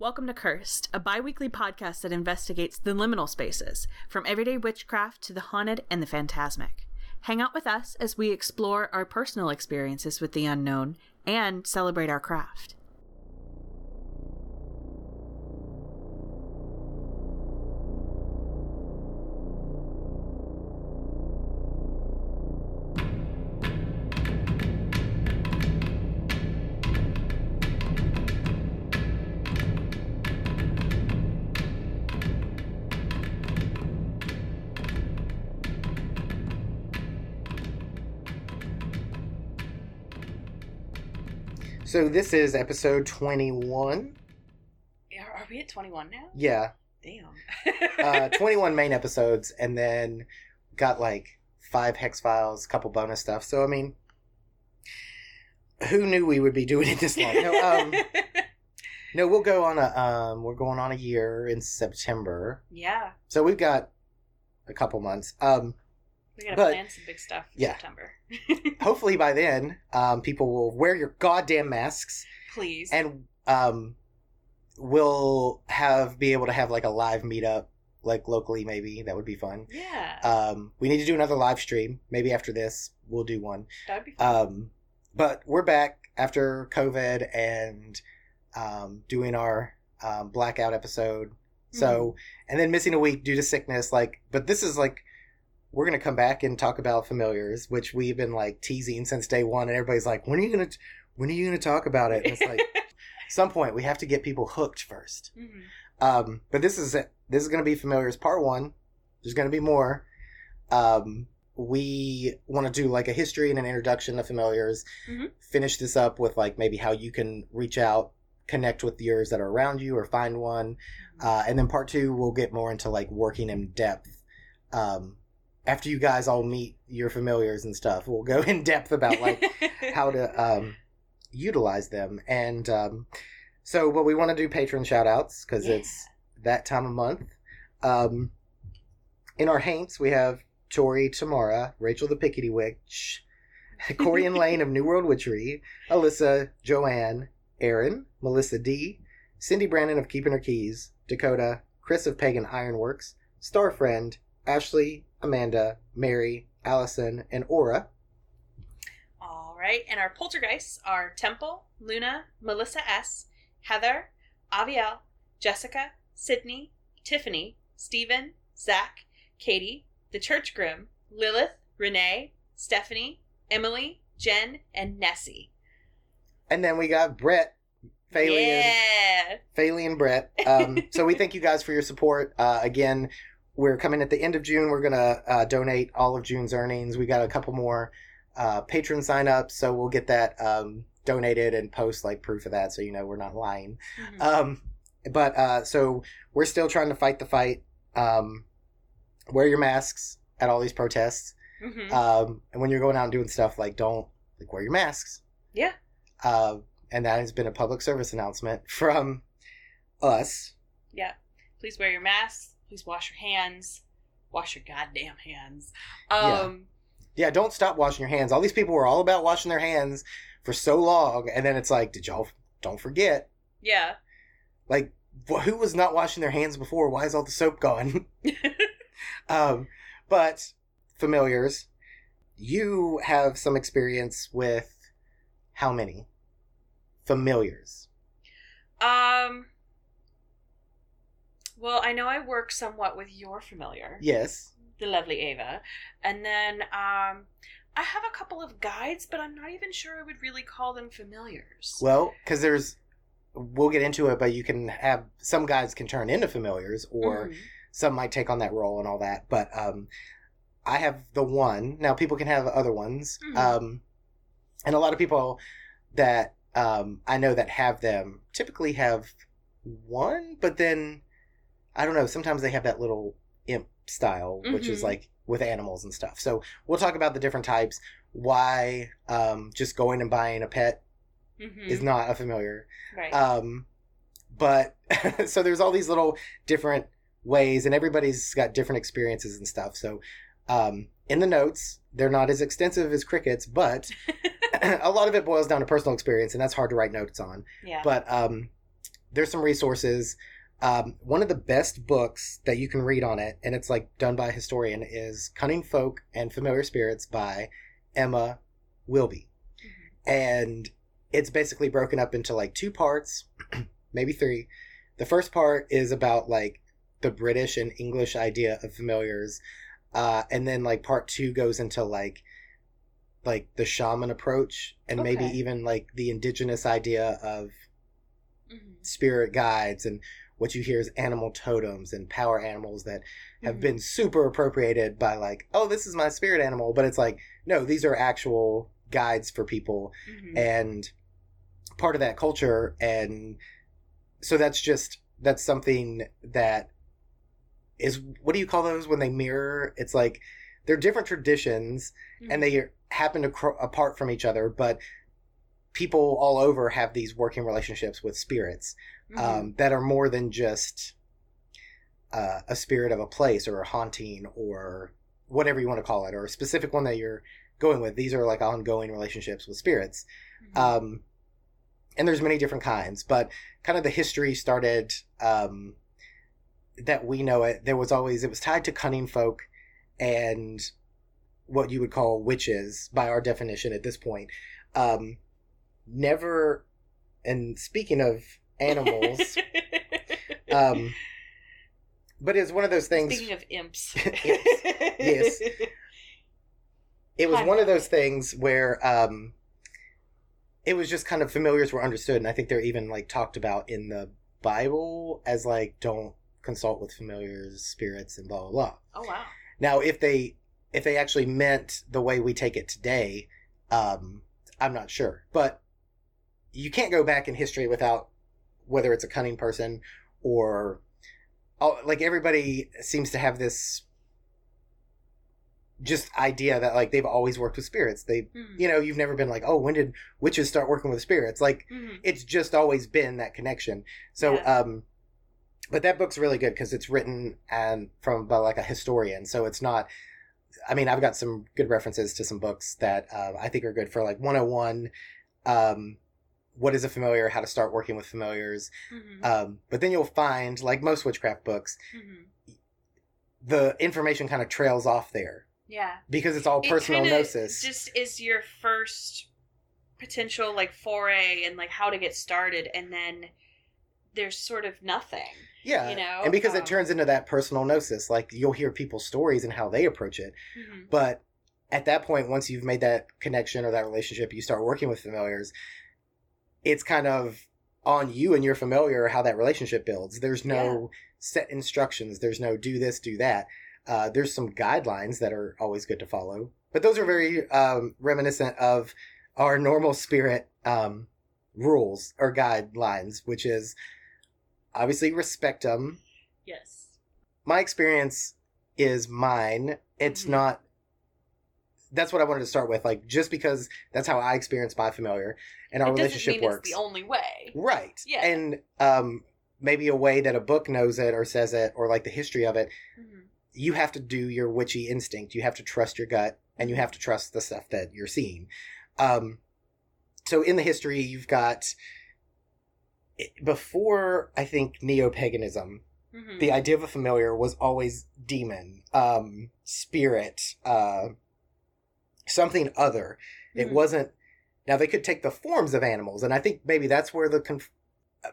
Welcome to Cursed, a bi weekly podcast that investigates the liminal spaces, from everyday witchcraft to the haunted and the phantasmic. Hang out with us as we explore our personal experiences with the unknown and celebrate our craft. So this is episode 21. Are, we at 21 now? Yeah, Damn. uh, 21 main episodes, and then got like five hex files, couple bonus stuff. So I mean, who knew we would be doing it this long? No, um, no, we'll go on a um, we're going on a year in September, yeah, so we've got a couple months. Um, we gotta But- plan some big stuff for yeah. September. hopefully by then, um, people will wear your goddamn masks Please. and um, we'll have be able to have like a live meetup, like locally maybe. That would be fun. yeah, Um, we need to do another live stream. Maybe after this, we'll do one. that'd be fun. Um, but we're back after COVID and um, doing our um, blackout episode. So, and then missing a week due to sickness. Like, but this is like, we're gonna come back and talk about familiars, which we've been like teasing since day one, and everybody's like, when are you gonna, when are you gonna talk about it? And it's like, some point we have to get people hooked first. Mhm. Um, but this is it. This is going to be familiars part one. There's going to be more. Um, we want to do like a history and an introduction to familiars. Mhm. Finish this up with like maybe how you can reach out, connect with yours that are around you, or find one. Uh, and then part two, we'll get more into like working in depth. Um, after you guys all meet your familiars and stuff, we'll go in depth about like how to um, utilize them. And um, so, what we want to do patron shout outs because Yeah. it's that time of month. Um, in our haints, we have Tori Tamara, Rachel the Pickety Witch, Corian Lane of New World Witchery, Alyssa, Joanne, Aaron, Melissa D, Cyndi Brannen of Keeping Her Keys, Dakota, Chris of Pagan Ironworks, Star Friend, Ashley, Amanda, Mary, Allison, and Aura. All right, and our poltergeists are Temple, Luna, Melissa S, Heather, Aviel, Jessica, Sydney, Tiffany, Stephen, Zach, Katie, the Church Grim, Lilith, Renee, Stephanie, Emily, Jen, and Nessie. And then we got Brett, Phalian, Yeah. Phalian Brett. Um, so we thank you guys for your support. Uh, again, we're coming at the end of June. We're gonna uh, donate all of June's earnings. We got a couple more uh, patron sign-ups, so we'll get that um, donated and post like proof of that, so you know we're not lying. Mhm. Um, but uh, so we're still trying to fight the fight. Um, wear your masks at all these protests, Mhm. um, and when you're going out and doing stuff, like don't like wear your masks. Yeah. Uh, and that has been a public service announcement from us. Yeah. Please wear your masks. Please wash your hands. Wash your goddamn hands. Yeah. Um, Yeah, don't stop washing your hands. All these people were all about washing their hands for so long, and then it's like, did y'all don't forget? yeah. Like, wh- who was not washing their hands before? Why is all the soap gone? um, but familiars, you have some experience with how many familiars? Um. Well, I know I work somewhat with your familiar, Yes. the lovely Ava, and then um, I have a couple of guides, but I'm not even sure I would really call them familiars. Well, because there's, we'll get into it, but you can have some guides can turn into familiars, or Mhm. some might take on that role and all that. But um, I have the one. Now people can have other ones, Mhm. um, and a lot of people that um, I know that have them typically have one, but then I don't know. Sometimes they have that little imp style, which is Mhm. like with animals and stuff. So we'll talk about the different types. Why um, just going and buying a pet Mhm. is not a familiar. right. Um, but so there's all these little different ways, and everybody's got different experiences and stuff. So um, in the notes, they're not as extensive as crickets, but a lot of it boils down to personal experience, and that's hard to write notes on. yeah. But um, there's some resources. Um, one of the best books that you can read on it, and it's like done by a historian, is Cunning Folk and Familiar Spirits by Emma Wilby. And it's basically broken up into like two parts, maybe three. The first part is about like the British and English idea of familiars. Uh, and then like part two goes into like like the shaman approach and maybe even like the indigenous idea of Mhm. spirit guides and what you hear is animal totems and power animals that have Mhm. been super appropriated by like oh this is my spirit animal. But it's like no these are actual guides for people. Mhm. and part of that culture and so that's just that's something that is what do you call those when they mirror? It's like they're different traditions and they happen to cro- apart from each other but people all over have these working relationships with spirits Mhm. um, that are more than just uh, a spirit of a place or a haunting or whatever you want to call it or a specific one that you're going with these are like ongoing relationships with spirits Mhm. um, and there's many different kinds but kind of the history started um, that we know it there was always it was tied to cunning folk and what you would call witches by our definition at this point um, never and speaking of animals um, but it's one of those things Speaking of imps. Imps. Yes. it was Hi. one of those things where um it was just kind of familiars were understood and i think they're even like talked about in the bible as like don't consult with familiars spirits and blah blah blah Oh wow. now if they if they actually meant the way we take it today um i'm not sure but you can't go back in history without whether it's a cunning person or oh, like everybody seems to have this just idea that like they've always worked with spirits they Mhm. you know you've never been like oh when did witches start working with spirits like Mhm. it's just always been that connection so Yeah. um but that book's really good because it's written and from by like a historian so it's not i mean i've got some good references to some books that uh, i think are good for like 101 um what is a familiar how to start working with familiars Mhm. um but then you'll find like most witchcraft books Mhm. the information kind of trails off there Yeah. because it's all It personal gnosis Just is your first potential like foray and like how to get started, and then there's sort of nothing. yeah you know, and because um, it turns into that personal gnosis like you'll hear people's stories and how they approach it Mhm. But at that point, once you've made that connection or that relationship, you start working with familiars. It's kind of on you and your familiar how that relationship builds. There's no set instructions. There's no do this, do that. Uh, there's some guidelines that are always good to follow, but those are very um, reminiscent of our normal spirit um, rules or guidelines, which is obviously respect them. Yes. My experience is mine. It's Mhm. not. That's what I wanted to start with. Like, just because that's how I experience my familiar and our it relationship works. it's the only way. Right. Yeah. And um, maybe a way that a book knows it or says it or like the history of it, Mhm. you have to do your witchy instinct. You have to trust your gut and you have to trust the stuff that you're seeing. Um, so in the history, you've got before I think neo paganism, Mhm. the idea of a familiar was always demon, um, spirit, uh, something other. It Mhm. wasn't. Now they could take the forms of animals, and I think maybe that's where the. Conf-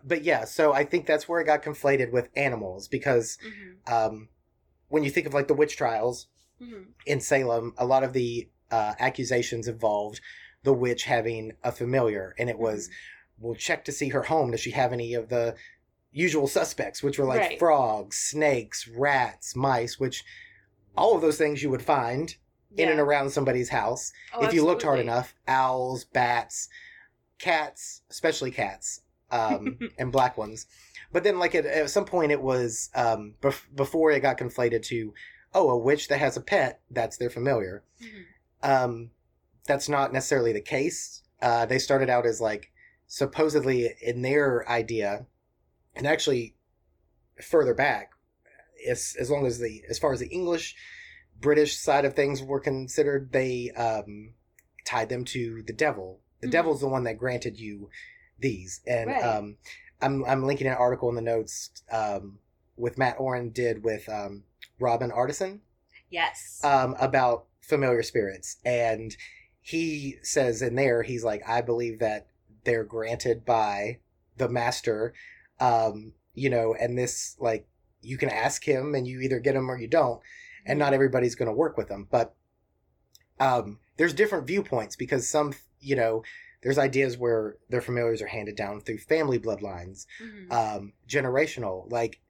but yeah, so I think that's where it got conflated with animals because Mhm. um, when you think of like the witch trials Mhm. in Salem, a lot of the uh, accusations involved the witch having a familiar, and it was we'll check to see her home. Does she have any of the usual suspects, which were like Right. frogs, snakes, rats, mice, which all of those things you would find in and around somebody's house Oh, if you looked hard enough. Owls, bats, cats, especially cats, um, and black ones. But then, like at, at some point, it was um, bef- before it got conflated to, oh, a witch that has a pet, that's their familiar. Mhm. Um, that's not necessarily the case. Uh, they started out as like supposedly in their idea, and actually further back, as as long as the as far as the English British side of things were considered, they um, tied them to the devil. The Mhm. devil's the one that granted you these, and Right. um, I'm I'm linking an article in the notes um, with Mat Auryn did with um, Robin Artisson Yes. um, about familiar spirits, and he says in there he's like, I believe that they're granted by the master, um, you know, and this like you can ask him and you either get them or you don't, and not everybody's going to work with them, but um, there's different viewpoints because some, you know, there's ideas where their familiars are handed down through family bloodlines, Mhm. um, generational. Like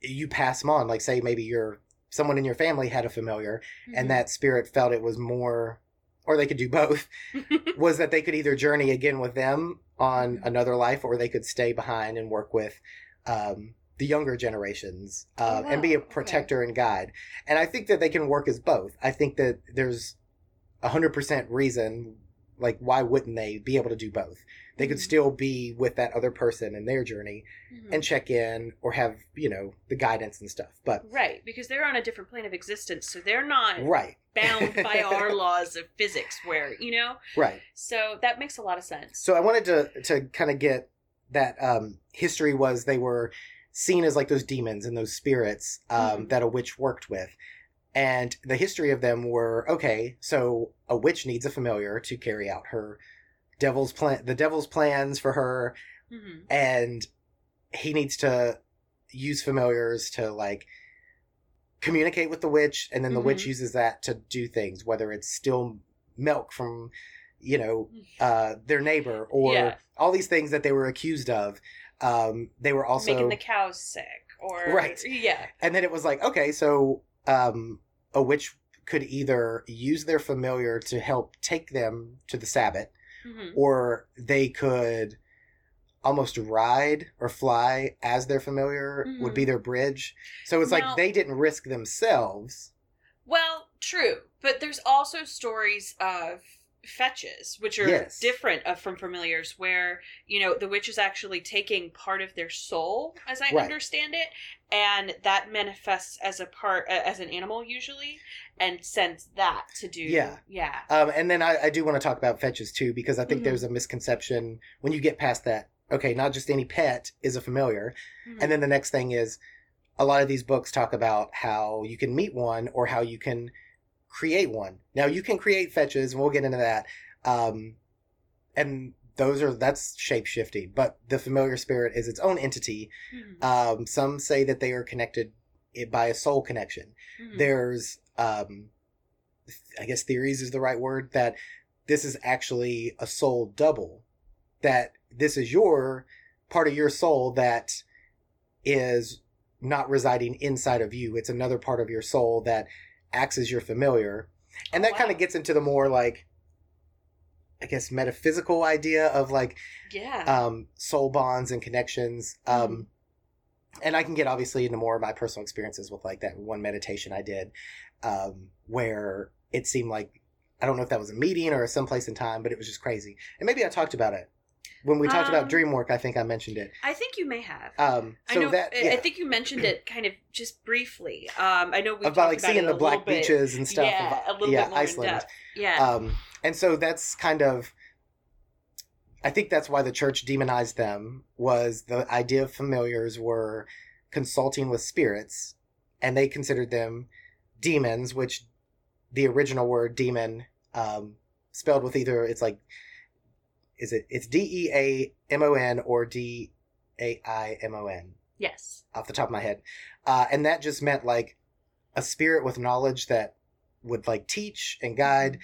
you pass them on. Like say maybe your someone in your family had a familiar, Mhm. and that spirit felt it was more, or they could do both. was that they could either journey again with them on Mhm. another life, or they could stay behind and work with um, the younger generations uh, Oh, and be a wow. Okay. protector and guide. And I think that they can work as both. I think that there's a hundred percent reason. Like, why wouldn't they be able to do both? They could Mhm. still be with that other person in their journey Mhm. and check in or have, you know, the guidance and stuff. But, right, because they're on a different plane of existence, so they're not right. bound by our laws of physics, where you know. Right. So that makes a lot of sense. So I wanted to to kind of get that um, history was they were seen as like those demons and those spirits um, Mhm. that a witch worked with, and the history of them were okay. So a witch needs a familiar to carry out her devil's plan, the devil's plans for her, hmm and he needs to use familiars to like communicate with the witch and then the witch Mhm. uses that to do things whether it's steal milk from you know uh their neighbor or Yeah. all these things that they were accused of um they were also Making the cows sick, or Right. Yeah. and then it was like okay so um a witch could either use their familiar to help take them to the sabbat hmm or they could almost ride or fly as their familiar would be their bridge. So it's Now- like they didn't risk themselves. Well, true, but there's also stories of fetches, which are Yes. different uh, from familiars, where you know the witch is actually taking part of their soul, as I Right. understand it, and that manifests as a part uh, as an animal usually, and sends that to do. Yeah. yeah, Um, and then I, I do want to talk about fetches too, because I think Mhm. there's a misconception when you get past that. Okay, not just any pet is a familiar. Mhm. And then the next thing is a lot of these books talk about how you can meet one or how you can create one. Now you can create fetches, and we'll get into that. Um, and those are that's shape shifting, but the familiar spirit is its own entity. Mhm. Um, some say that they are connected by a soul connection. Mhm. There's, um, I guess theories is the right word that this is actually a soul double. That this is your part of your soul that is not residing inside of you. It's another part of your soul that acts as your familiar. And Oh, that kind of gets into the more like, I guess, metaphysical idea of like yeah, um, soul bonds and connections. Mm-hmm. Um, and I can get obviously into more of my personal experiences with like that one meditation I did, um, where it seemed like I don't know if that was a meeting or someplace in time, but it was just crazy. And maybe I talked about it when we talked Um, about dream work. I think I mentioned it. I think you may have. Um, I so know. that I- yeah, I think you mentioned it kind of just briefly. Um, I know we about like seeing the black bit. beaches and stuff. Yeah, a little yeah, bit more Iceland. Yeah. Um, and so that's kind of, I think that's why the church demonized them was the idea of familiars were consulting with spirits, and they considered them demons, which the original word demon, um, spelled with either it's like, is it it's D E A M O N or D A I M O N yes. off the top of my head, uh, and that just meant like a spirit with knowledge that would like teach and guide.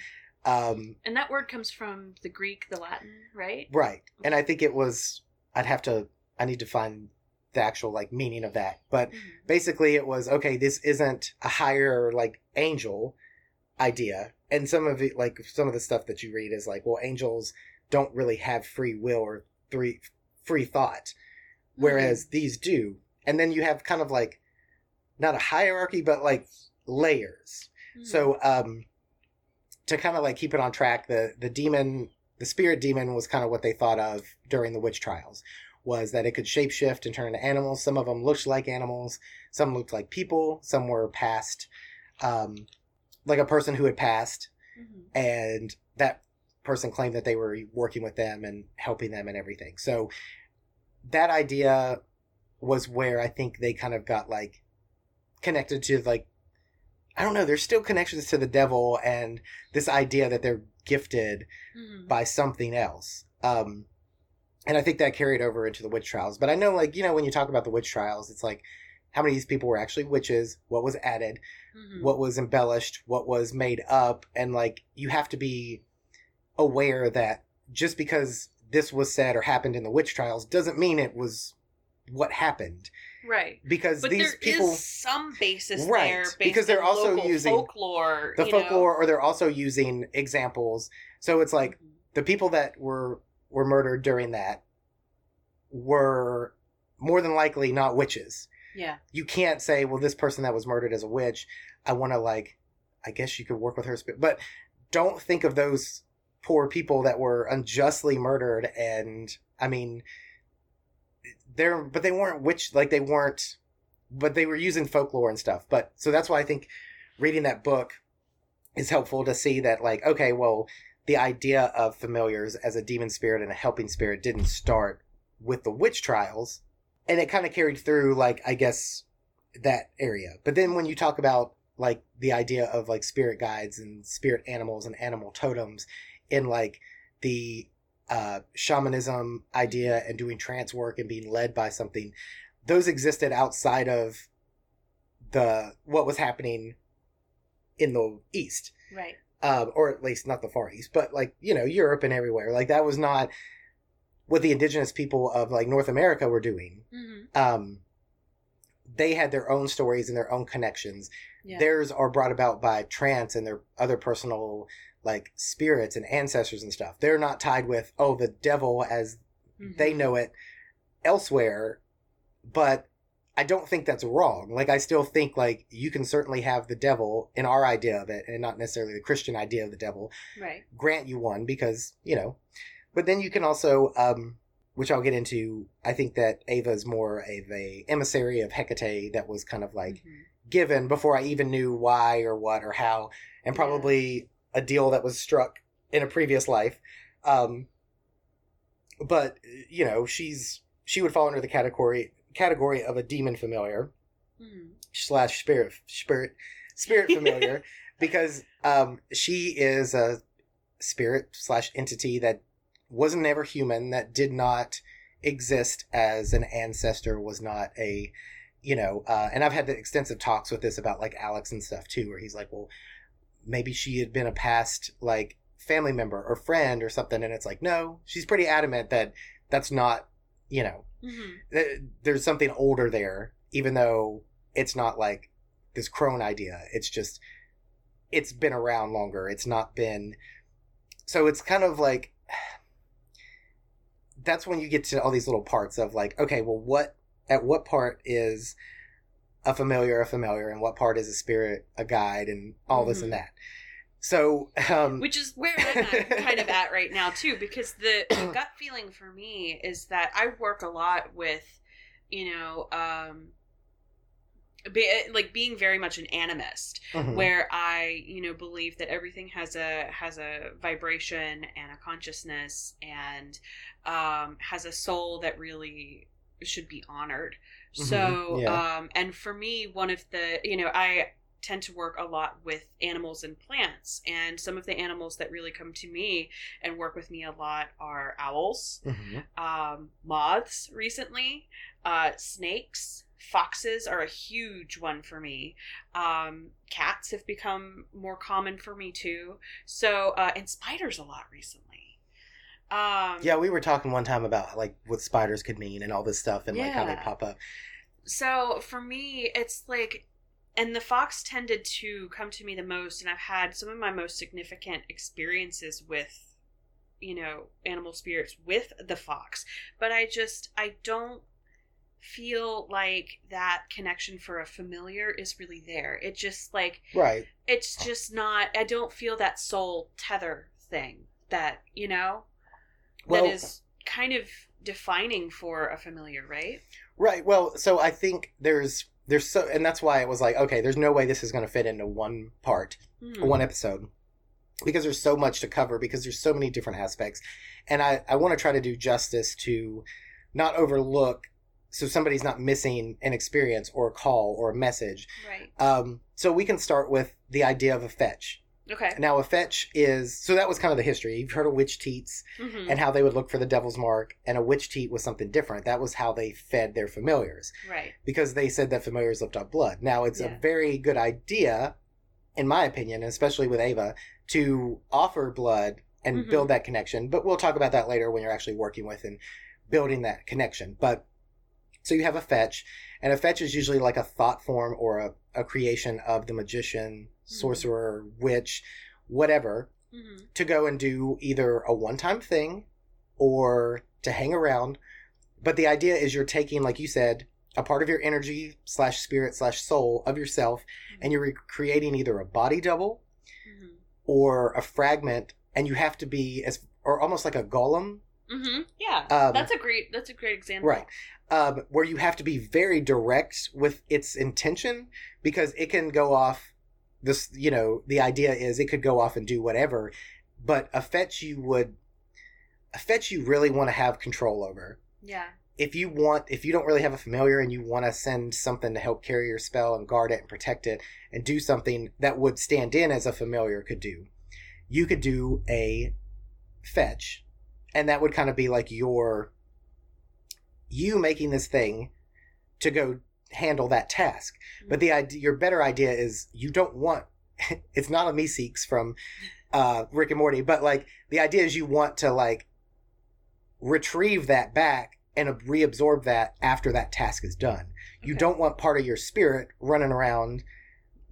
Um, And that word comes from the Greek, the Latin, right? Right. And I think it was I'd have to I need to find the actual like meaning of that. But Mhm. basically it was okay, this isn't a higher like angel idea. And some of it like some of the stuff that you read is like, well, angels don't really have free will or free free thought. Whereas these do. And then you have kind of like not a hierarchy, but like layers. Mhm. So um to kind of like keep it on track, the the demon, the spirit demon was kind of what they thought of during the witch trials. Was that it could shapeshift and turn into animals. Some of them looked like animals, some looked like people, some were past um like a person who had passed Mhm. and that person claimed that they were working with them and helping them and everything. So that idea was where I think they kind of got like connected to like I don't know, there's still connections to the devil and this idea that they're gifted Mhm. by something else. Um and I think that carried over into the witch trials. But I know like, you know, when you talk about the witch trials, it's like how many of these people were actually witches, what was added, Mhm. what was embellished, what was made up, and like you have to be aware that just because this was said or happened in the witch trials doesn't mean it was what happened right. because But these there is people some basis Right, there based because they're in also local using folklore. the you know? folklore or they're also using examples so it's like the people that were were murdered during that were more than likely not witches Yeah. you can't say well this person that was murdered as a witch i want to like i guess you could work with her but don't think of those poor people that were unjustly murdered and i mean they're but they weren't witch like they weren't but they were using folklore and stuff. But so that's why i think reading that book is helpful to see that like okay well the idea of familiars as a demon spirit and a helping spirit didn't start with the witch trials and it kind of carried through like i guess that area. But then when you talk about like the idea of like spirit guides and spirit animals and animal totems in like the uh shamanism idea and doing trance work and being led by something those existed outside of the what was happening in the east Right. um, or at least not the Far East, but like you know Europe and everywhere. Like that was not what the indigenous people of like North America were doing. hmm Um, they had their own stories and their own connections. Yeah. Theirs are brought about by trance and their other personal like spirits and ancestors and stuff. They're not tied with oh the devil as Mhm. they know it elsewhere, but I don't think that's wrong. Like I still think like you can certainly have the devil in our idea of it and not necessarily the Christian idea of the devil Right. grant you one because, you know, but then you can also um which I'll get into, I think that Ava is more of a emissary of Hecate that was kind of like Mhm. given before I even knew why or what or how, and probably a deal that was struck in a previous life. Um, but you know, she's she would fall under the category category of a demon familiar Mhm. slash spirit spirit spirit familiar because um, she is a spirit slash entity that was not ever human that did not exist as an ancestor was not a you know uh, and i've had the extensive talks with this about like alex and stuff too where he's like well maybe she had been a past like family member or friend or something and it's like no she's pretty adamant that that's not you know Mhm. th- there's something older there, even though it's not like this crone idea. It's just it's been around longer. It's not been so it's kind of like that's when you get to all these little parts of like, okay, well what at what part is a familiar a familiar and what part is a spirit a guide and all this and Mhm. that. So um Which is where I'm at, kind of at right now too, because the, the gut feeling for me is that I work a lot with, you know, um, be, like being very much an animist, mhm. where I, you know, believe that everything has a has a vibration and a consciousness and um, has a soul that really should be honored. Mhm, So, yeah. um, and for me, one of the, you know, I tend to work a lot with animals and plants, and some of the animals that really come to me and work with me a lot are owls, Mhm. um, moths recently, uh, snakes, foxes are a huge one for me. Um, cats have become more common for me too. So, uh, and spiders a lot recently. Um, Yeah, we were talking one time about like what spiders could mean and all this stuff and like how they pop up. so for me it's like and the fox tended to come to me the most and i've had some of my most significant experiences with you know animal spirits with the fox but i just i don't feel like that connection for a familiar is really there it just like Right. it's just not i don't feel that soul tether thing that you know Well, that is kind of defining for a familiar right Right. Well, so I think there's there's so and that's why it was like, okay, there's no way this is going to fit into one part, Hmm. one episode. Because there's so much to cover because there's so many different aspects. And I I want to try to do justice to not overlook so somebody's not missing an experience or a call or a message. Right. Um, so we can start with the idea of a fetch. Okay. Now, a fetch is so that was kind of the history. You've heard of witch teats hmm and how they would look for the devil's mark, and a witch teat was something different. That was how they fed their familiars Right. because they said that familiars lived on blood. Now, it's Yeah. a very good idea, in my opinion, especially with Ava, to offer blood and Mhm. build that connection. But we'll talk about that later when you're actually working with and building that connection. But so you have a fetch, and a fetch is usually like a thought form or a, a creation of the magician, sorcerer, witch, whatever, hmm to go and do either a one time thing or to hang around. But the idea is you're taking, like you said, a part of your energy slash spirit slash soul of yourself, and you're creating either a body double hmm or a fragment, and you have to be as or almost like a golem, hmm Yeah. Um, that's a great. That's a great example. right? Um, where you have to be very direct with its intention because it can go off. This, you know, the idea is it could go off and do whatever, but a fetch you would, a fetch you really want to have control over. Yeah. if you want if you don't really have a familiar and you want to send something to help carry your spell and guard it and protect it and do something that would stand in as a familiar could do you could do a fetch and that would kind of be like your you making this thing to go handle that task but the idea your better idea is you don't want it's not a Meeseeks from uh rick and morty but like the idea is you want to like retrieve that back and reabsorb that after that task is done. You don't want part of your spirit running around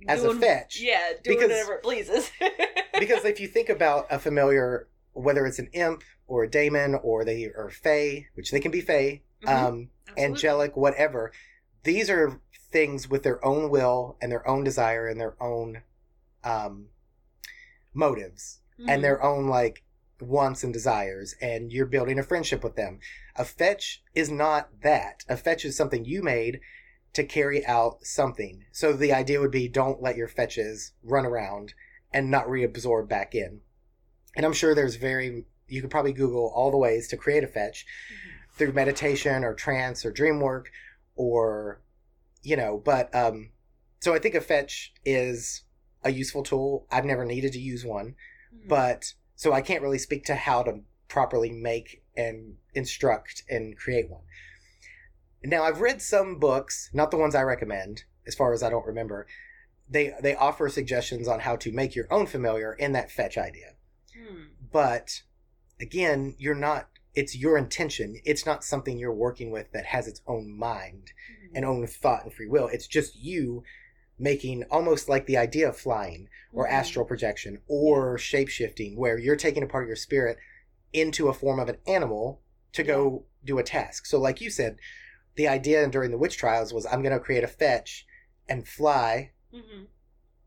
as a fetch. Yeah, doing Because- whatever it pleases. because if you think about a familiar, whether it's an imp or a daemon or they are fae, which they can be fae, Mhm. um, angelic, whatever, these are things with their own will and their own desire and their own um, motives Mhm. and their own like wants and desires and you're building a friendship with them a fetch is not that a fetch is something you made to carry out something so the idea would be don't let your fetches run around and not reabsorb back in and i'm sure there's very you could probably google all the ways to create a fetch Mhm. through meditation or trance or dream work or you know but um so i think a fetch is a useful tool i've never needed to use one Mhm. but so I can't really speak to how to properly make and instruct and create one. Now I've read some books, not the ones I recommend, as far as I don't remember. They they offer suggestions on how to make your own familiar in that fetch idea. Hmm. But again, you're not it's your intention. It's not something you're working with that has its own mind Mhm. and own thought and free will. It's just you making almost like the idea of flying or Mhm. astral projection or shape shifting, where you're taking a part of your spirit into a form of an animal to go do a task. So, like you said, the idea during the witch trials was I'm going to create a fetch and fly Mhm.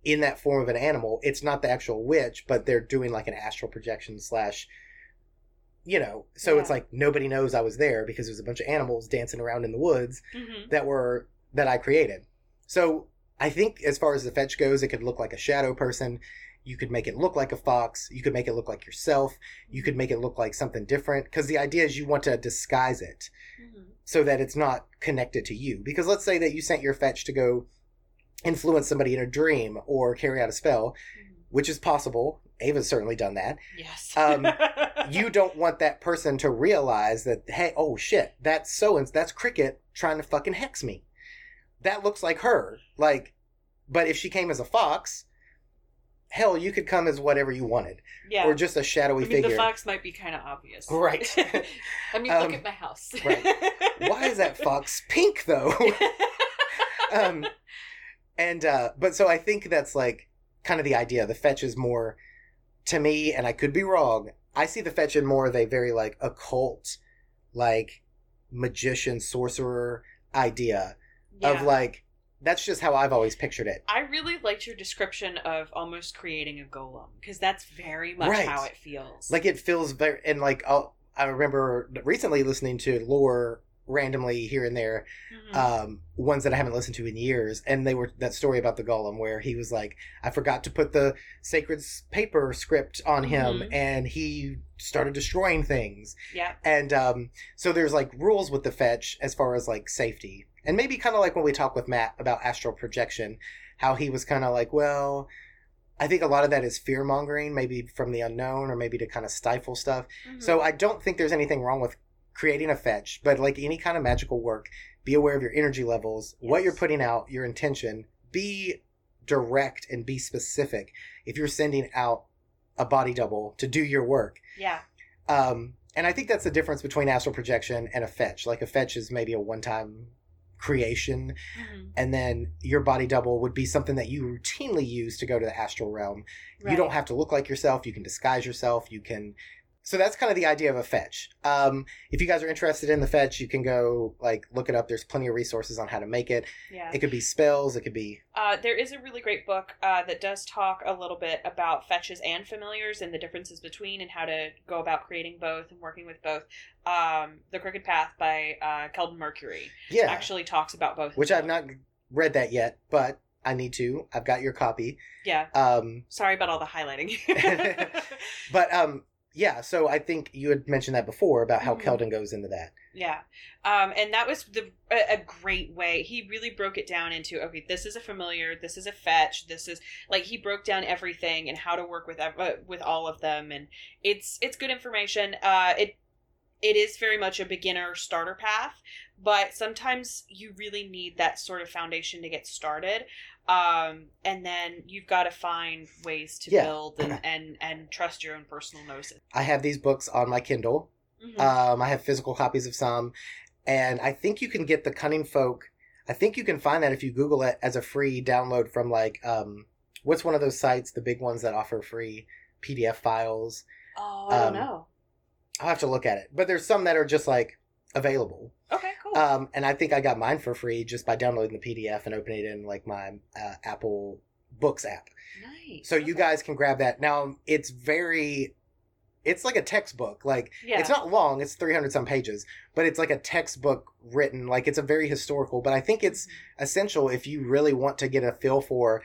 in that form of an animal. It's not the actual witch, but they're doing like an astral projection slash, you know. So it's like nobody knows I was there because there's a bunch of animals dancing around in the woods Mhm. that were that I created. So I think as far as the fetch goes, it could look like a shadow person. You could make it look like a fox. You could make it look like yourself. You could make it look like something different. Because the idea is you want to disguise it Mhm. so that it's not connected to you. Because let's say that you sent your fetch to go influence somebody in a dream or carry out a spell, Mhm. which is possible. Ava's certainly done that. Yes. Um, You don't want that person to realize that, hey, oh shit, that's so and that's Cricket trying to fucking hex me. That looks like her. Like, but if she came as a fox, hell, you could come as whatever you wanted, yeah. or just a shadowy I mean, figure. the fox might be kind of obvious. Right. I mean, Um, look at my house. right. Why is that fox pink though? um, and uh, but so I think that's like kind of the idea. The fetch is more to me, and I could be wrong. I see the fetch in more of a very like occult, like magician sorcerer idea Yeah. of like that's just how I've always pictured it. I really liked your description of almost creating a golem because that's very much Right. how it feels. Like it feels very and like I'll, I remember recently listening to Lore randomly here and there Mhm. um, ones that I haven't listened to in years, and they were that story about the golem where he was like, I forgot to put the sacred paper script on him, Mhm. and he started destroying things, yeah. and um, so there's like rules with the fetch as far as like safety, and maybe kind of like when we talked with Matt about astral projection, how he was kind of like, well. I think a lot of that is fear mongering, maybe from the unknown, or maybe to kind of stifle stuff. Mhm. So I don't think there's anything wrong with creating a fetch, but like any kind of magical work, be aware of your energy levels, what you're putting out, your intention. Be direct and be specific. If you're sending out a body double to do your work, yeah. um, and I think that's the difference between astral projection and a fetch. Like a fetch is maybe a one-time creation, Mhm. and then your body double would be something that you routinely use to go to the astral realm. You don't have to look like yourself. You can disguise yourself. You can. So that's kind of the idea of a fetch. Um, if you guys are interested in the fetch, you can go like look it up. There's plenty of resources on how to make it. Yeah. It could be spells. It could be Uh, there is a really great book uh, that does talk a little bit about fetches and familiars and the differences between and how to go about creating both and working with both. Um, the Crooked Path by uh, Kelvin Mercury yeah, actually talks about both. which. I've not read that yet, but I need to. I've got your copy. Yeah. Um, Sorry about all the highlighting. but um, yeah. So I think you had mentioned that before about how Mhm. Kelden goes into that. Yeah. Um, and that was the a, a great way. He really broke it down into okay, this is a familiar, this is a fetch, this is like he broke down everything and how to work with uh, with all of them, and it's it's good information. Uh, it it is very much a beginner starter path, but sometimes you really need that sort of foundation to get started. Um, and then you've got to find ways to Yeah. build and, and and trust your own personal nose. I have these books on my Kindle. Mhm. Um, I have physical copies of some, and I think you can get the Cunning Folk. I think you can find that if you Google it as a free download from like um, what's one of those sites, the big ones that offer free PDF files. oh, I don't um, know. I'll have to look at it, but there's some that are just like available. Okay, cool. Um, and I think I got mine for free just by downloading the PDF and opening it in like my uh, Apple Books app. nice. So you guys can grab that. Now it's very, it's like a textbook. Like Yeah. it's not long; it's three hundred some pages, but it's like a textbook written. Like it's a very historical. But I think it's essential if you really want to get a feel for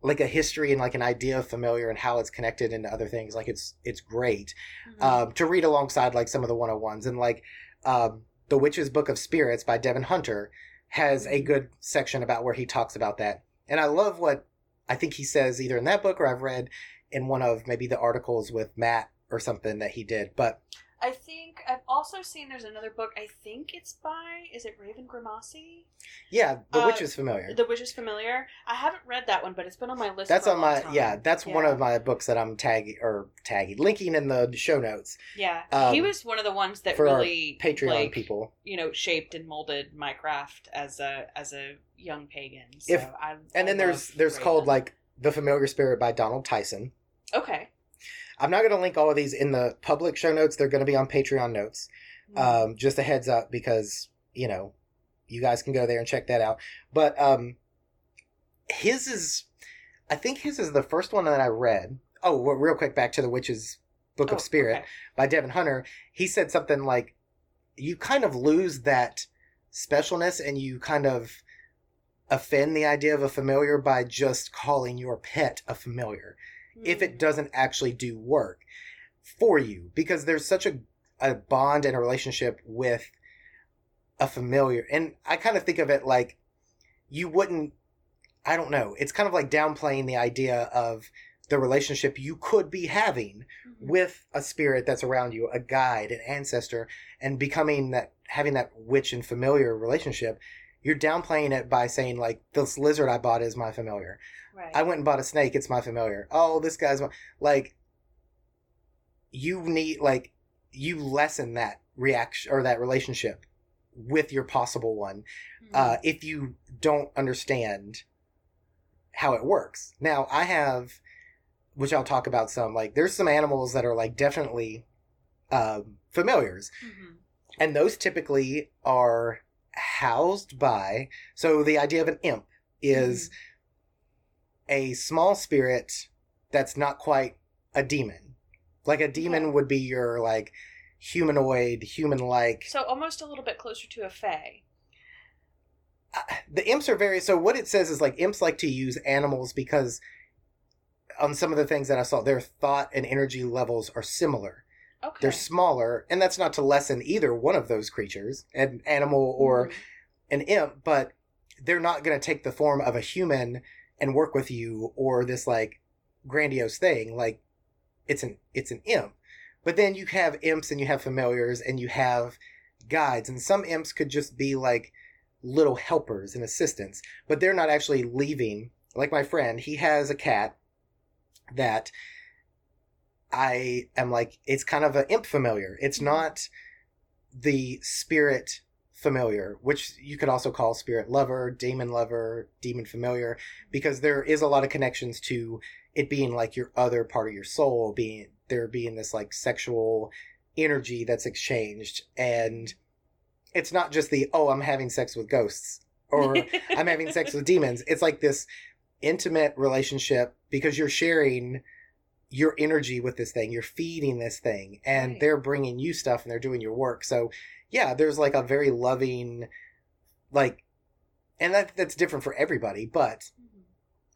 like a history and like an idea of familiar and how it's connected into other things. Like it's it's great Mhm. um, to read alongside like some of the 101s and like um, the witch's book of spirits by devin hunter has a good section about where he talks about that. And i love what i think he says either in that book or i've read in one of maybe the articles with matt or something that he did. But I think I've also seen there's another book. I think it's by is it Raven Grimassi? yeah the Uh, witch's familiar The Witch's Familiar. I haven't read that one, but it's been on my list. that's on my time. yeah that's one of my books that i'm tagging or tagging linking in the show notes Yeah, um, he was one of the ones that really patreon like, people You know, shaped and molded my craft as a as a young pagan. So If- I, and I then there's there's Raven. called like the familiar spirit by donald tyson okay. I'm not going to link all of these in the public show notes. They're going to be on patreon notes. Um, just a heads up because you know you guys can go there and check that out. But um his is i think his is the first one that i read. Oh well, real quick back to the witch's book Oh, of spirit okay. by devin hunter. He said something like you kind of lose that specialness and you kind of offend the idea of a familiar by just calling your pet a familiar if it Mm. doesn't actually do work for you because there's such a, a bond and a relationship with a familiar and i kind of think of it like you wouldn't i don't know it's kind of like downplaying the idea of the relationship you could be having Mhm. with a spirit that's around you a guide an ancestor and becoming that having that witch and familiar relationship you're downplaying it by saying like this lizard i bought is my familiar right. I went and bought a snake. It's my familiar. Oh, this guy's my, like. You need like you lessen that reaction or that relationship with your possible one Mhm. uh, if you don't understand how it works. Now I have, which I'll talk about some. Like there's some animals that are like definitely um, familiars, Mhm. and those typically are housed by. So the idea of an imp is mm-hmm. a small spirit that's not quite a demon. Like a demon Okay. would be your like humanoid, human like. So almost a little bit closer to a fae. Uh, the imps are very. So what it says is like imps like to use animals because on some of the things that I saw, their thought and energy levels are similar. Okay. They're smaller, and that's not to lessen either one of those creatures, an animal or Mhm. an imp, but they're not going to take the form of a human and work with you or this like grandiose thing. Like it's an it's an imp. But then you have imps and you have familiars and you have guides, and some imps could just be like little helpers and assistants, but they're not actually leaving. Like my friend, he has a cat that I am like, it's kind of an imp familiar. It's Mhm. not the spirit familiar, which you could also call spirit lover, demon lover, demon familiar, because there is a lot of connections to it being like your other part of your soul, being there being this like sexual energy that's exchanged. And it's not just the, oh, I'm having sex with ghosts or I'm having sex with demons. It's like this intimate relationship because you're sharing your energy with this thing. You're feeding this thing and Right. they're bringing you stuff and they're doing your work. So, yeah, there's like a very loving like and that that's different for everybody, but Mhm.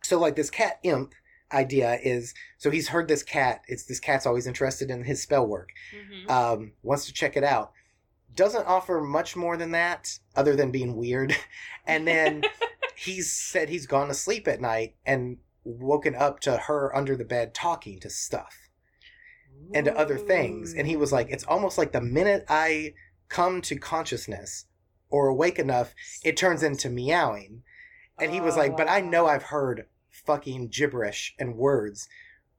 so like this cat imp idea is so he's heard this cat, it's this cat's always interested in his spell work. Mhm. Um wants to check it out. Doesn't offer much more than that other than being weird. and then he's said he's gone to sleep at night and woken up to her under the bed talking to stuff and to other things. And he was like, it's almost like the minute I come to consciousness or awake enough, it turns into meowing. And he was Oh, like, but I know I've oh. heard fucking gibberish and words.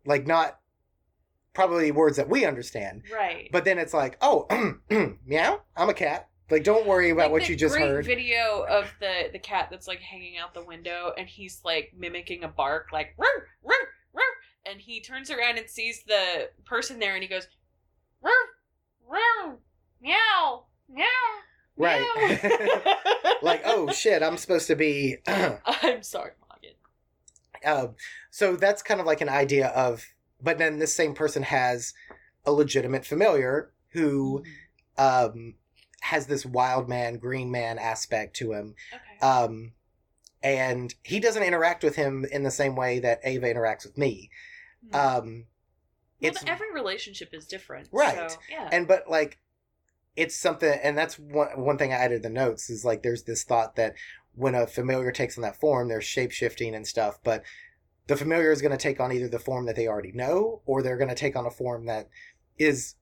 Like, not probably words that we understand. right. But then it's like, oh, meow, I'm a cat. Like, don't worry about Like what you just heard. video of the the cat that's like hanging out the window and he's like mimicking a bark like run run run and he turns around and sees the person there and he goes run run meow meow Right. meow." like, oh shit, I'm supposed to be. I'm sorry Morgan um, so that's kind of like an idea of, but then this same person has a legitimate familiar who um, has this wild man, green man aspect to him. okay Um, and he doesn't interact with him in the same way that Ava interacts with me. Hmm. Um, well, every relationship is different Right. so, yeah and but like it's something and that's one one thing i added in the notes is like there's this thought that when a familiar takes on that form they're shape shifting and stuff but the familiar is going to take on either the form that they already know or they're going to take on a form that is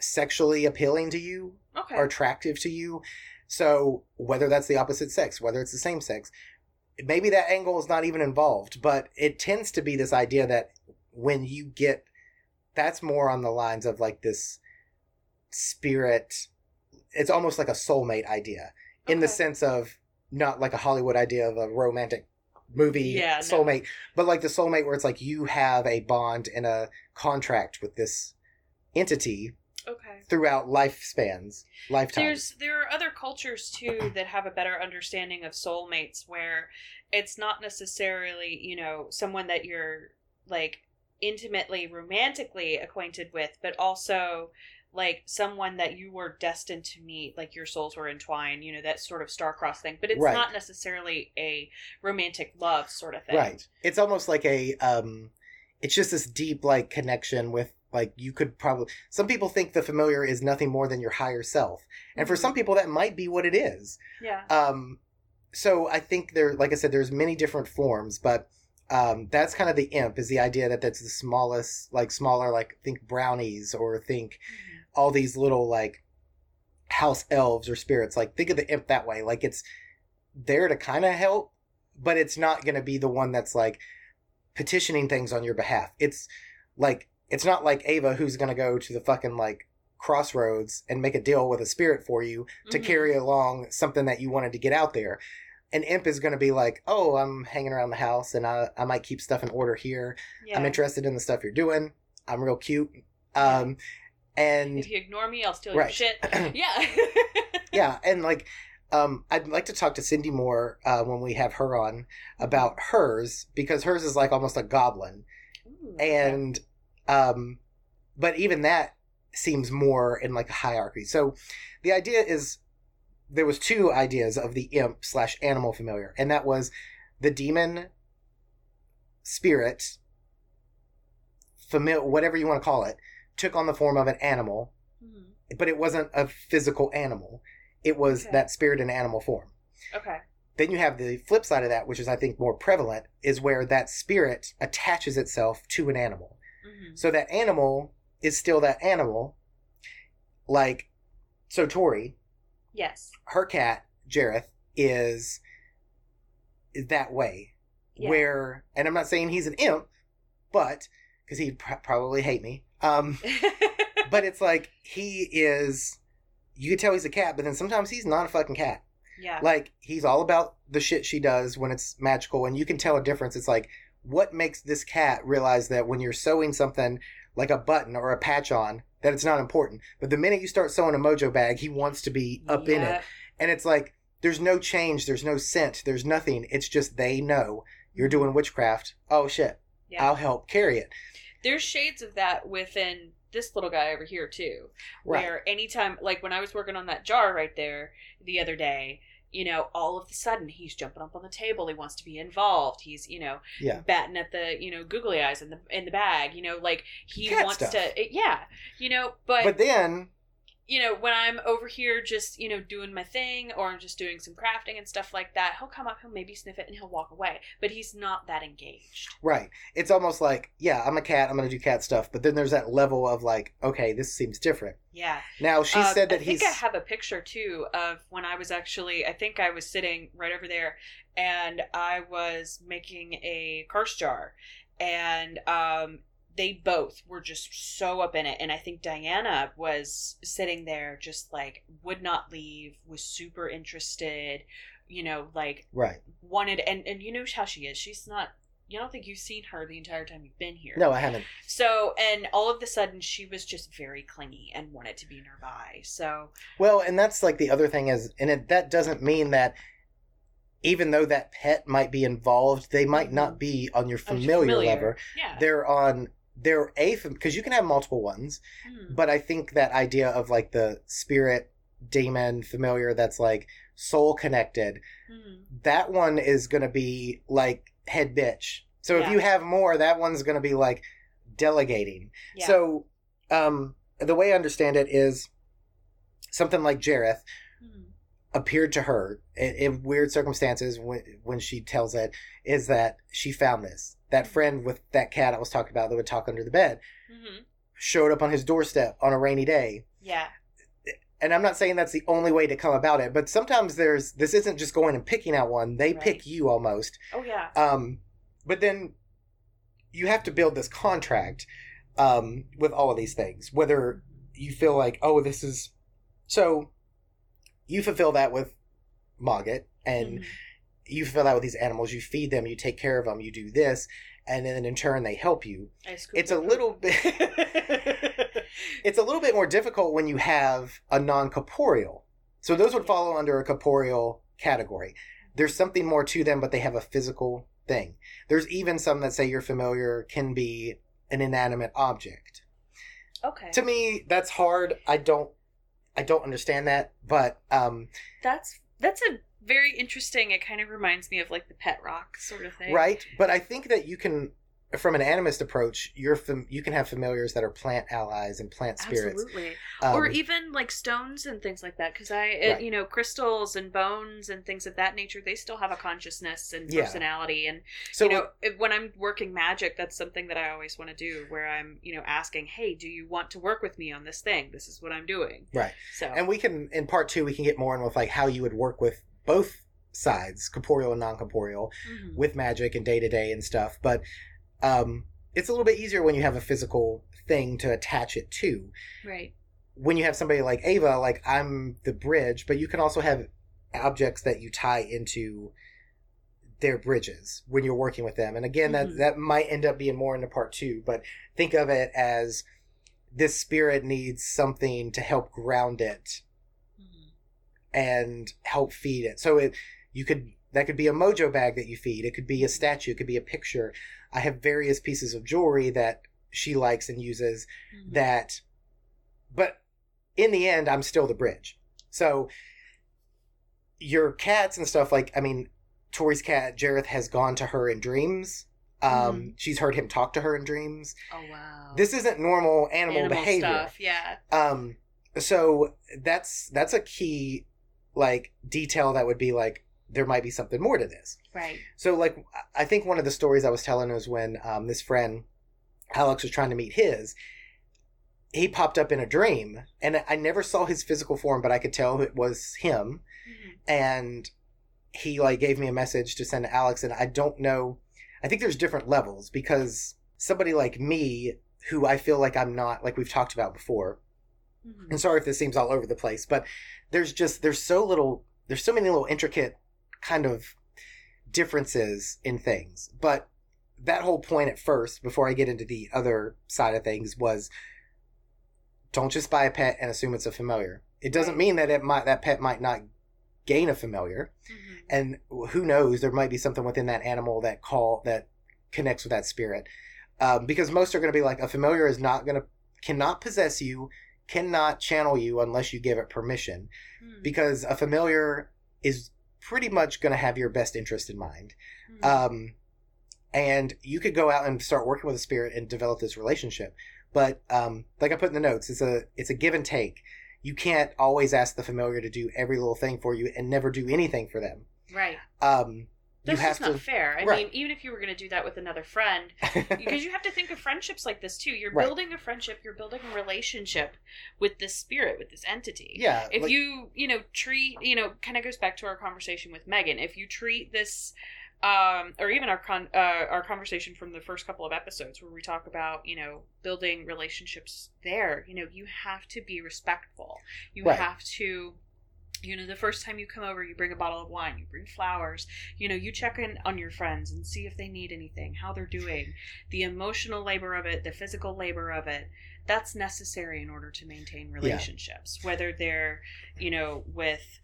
sexually appealing to you okay. or attractive to you. So whether that's the opposite sex whether it's the same sex maybe that angle is not even involved but it tends to be this idea that when you get that's more on the lines of like this spirit it's almost like a soulmate idea in the sense of not like a hollywood idea of a romantic movie Yeah, no. soulmate but like the soulmate where it's like you have a bond and a contract with this entity okay throughout lifespans lifetimes There's there are other cultures too that have a better understanding of soulmates where it's not necessarily, you know, someone that you're like intimately romantically acquainted with, but also like someone that you were destined to meet, like your souls were entwined, you know, that sort of star-crossed thing. But it's Right. not necessarily a romantic love sort of thing. Right. It's almost like a um it's just this deep like connection with like you could probably some people think the familiar is nothing more than your higher self. And for Mhm. some people that might be what it is. Yeah. Um so I think there like I said there's many different forms, but um that's kind of the imp is the idea that that's the smallest like smaller like think brownies or think all these little like house elves or spirits like think of the imp that way like it's there to kind of help but it's not going to be the one that's like petitioning things on your behalf it's like it's not like ava who's going to go to the fucking like crossroads and make a deal with a spirit for you to Mhm. carry along something that you wanted to get out there an imp is going to be like oh i'm hanging around the house and i, I might keep stuff in order here Yeah. i'm interested in the stuff you're doing i'm real cute um and if you ignore me, I'll steal Right. your shit. Yeah. yeah and like um i'd like to talk to Cyndi more uh, when we have her on about hers because hers is like almost a goblin Ooh, okay. Um but even that seems more in like a hierarchy. So the idea is there was two ideas of the imp slash animal familiar, and that was the demon spirit familiar whatever you want to call it took on the form of an animal Mhm. but it wasn't a physical animal it was Okay. that spirit in animal form Okay. then you have the flip side of that which is i think more prevalent is where that spirit attaches itself to an animal Mhm. so that animal is still that animal like so tori Yes. her cat Jareth is is that way Yeah. where and i'm not saying he's an imp but because he'd pr- probably hate me um but it's like he is you can tell he's a cat but then sometimes he's not a fucking cat yeah. like he's all about the shit she does when it's magical and you can tell a difference it's like what makes this cat realize that when you're sewing something like a button or a patch on that it's not important. But the minute you start sewing a mojo bag he wants to be up in it. And it's like there's no change there's no scent there's nothing. It's just they know you're mm-hmm. doing witchcraft. Oh shit. Yeah. i'll help carry it. There's shades of that within this little guy over here too. right. Where anytime, like when I was working on that jar right there the other day, you know, all of a sudden he's jumping up on the table. He wants to be involved. He's, you know, yeah batting at the, you know, googly eyes in the in the bag. You know, like he Cat wants stuff. to, yeah, you know. But, but then you know, when I'm over here just, you know, doing my thing or I'm just doing some crafting and stuff like that, he'll come up, he'll maybe sniff it, and he'll walk away. But he's not that engaged. right it's almost like yeah i'm a cat i'm gonna do cat stuff but then there's that level of like okay this seems different Yeah. now she Uh, said that I he's think I have a picture too of when I was actually. I think I was sitting right over there, and I was making a curse jar, and um, they both were just so up in it. And I think Diana was sitting there, just like would not leave, was super interested. You know, like right wanted, and and you know how she is. She's not. You don't think you've seen her the entire time you've been here. no i haven't So, and all of a sudden, she was just very clingy and wanted to be nearby. So, Well, and that's like the other thing is, and it, that doesn't mean that even though that pet might be involved, they might not mm-hmm. be on your familiar, familiar. level. yeah. They're on they're a because you can have multiple ones, Hmm. but I think that idea of like the spirit demon familiar that's like soul connected, Hmm. that one is going to be like head bitch. So if you have more, that one's going to be like delegating. Yeah. So um the way I understand it is something like Jareth Hmm. appeared to her in, in weird circumstances when when she tells it is that she found this that friend with that cat I was talking about that would talk under the bed Mhm. showed up on his doorstep on a rainy day Yeah. and I'm not saying that's the only way to come about it but sometimes there's this isn't just going and picking out one they Right. pick you almost Oh yeah. um but then you have to build this contract um with all of these things whether you feel like oh this is so you fulfill that with Mogget and Mhm. You fill out with these animals you feed them you take care of them you do this and then in turn they help you. It's a it. little bit it's a little bit more difficult when you have a non-corporeal. So those would follow under a corporeal category. There's something more to them but they have a physical thing. There's even some that say your familiar can be an inanimate object. Okay. to me that's hard. I don't i don't understand that but um That's that's a very interesting. It kind of reminds me of like the pet rock sort of thing. right but i think that you can from an animist approach you're fam- you can have familiars that are plant allies and plant spirits Absolutely. Um, or even like stones and things like that because i it, Right. you know crystals and bones and things of that nature they still have a consciousness and Yeah. personality and so you know if- when i'm working magic that's something that i always want to do where i'm you know asking hey do you want to work with me on this thing this is what i'm doing right so and we can in part two we can get more in with like how you would work with both sides corporeal and non-corporeal Mhm. with magic and day to day and stuff but um it's a little bit easier when you have a physical thing to attach it to right when you have somebody like ava like i'm the bridge but you can also have objects that you tie into their bridges when you're working with them and again Mhm. that that might end up being more into part two but think of it as this spirit needs something to help ground it. And help feed it. So it you could that could be a mojo bag that you feed. It could be a statue. It could be a picture. I have various pieces of jewelry that she likes and uses Mhm. that but in the end, I'm still the bridge. So your cats and stuff like I mean, Tori's cat Jareth has gone to her in dreams. Um, Mhm. she's heard him talk to her in dreams. Oh wow. This isn't normal animal, Animal behavior. stuff. Yeah. Um, so that's that's a key like detail that would be like there might be something more to this. Right. So like I think one of the stories I was telling was when um, this friend Alex was trying to meet his. He popped up in a dream, and I never saw his physical form, but I could tell it was him. Mhm. And he like gave me a message to send to Alex, and I don't know. I think there's different levels because somebody like me, who I feel like I'm not, like we've talked about before, Mhm. and sorry if this seems all over the place, but there's just there's so little there's so many little intricate kind of differences in things. But that whole point at first, before I get into the other side of things, was don't just buy a pet and assume it's a familiar. It doesn't mean that it might that pet might not gain a familiar, Mhm. and who knows, there might be something within that animal that call that connects with that spirit. Um, because most are going to be like a familiar is not going to cannot possess you, cannot channel you unless you give it permission. Mhm. Because a familiar is pretty much going to have your best interest in mind. Mhm. Um, and you could go out and start working with a spirit and develop this relationship. But um, like I put in the notes, it's a it's a give and take. You can't always ask the familiar to do every little thing for you and never do anything for them. right. Um, That's have just not to fair. I Right. mean, even if you were going to do that with another friend, because you have to think of friendships like this too. You're Right. building a friendship, you're building a relationship with this spirit, with this entity. yeah. If like- you, you know, treat, you know, kind of goes back to our conversation with Megan. If you treat this, um, or even our con, uh, our conversation from the first couple of episodes where we talk about, you know, building relationships there, you know, you have to be respectful. You Right. have to you know the first time you come over you bring a bottle of wine you bring flowers you know you check in on your friends and see if they need anything how they're doing the emotional labor of it the physical labor of it. That's necessary in order to maintain relationships whether they're you know with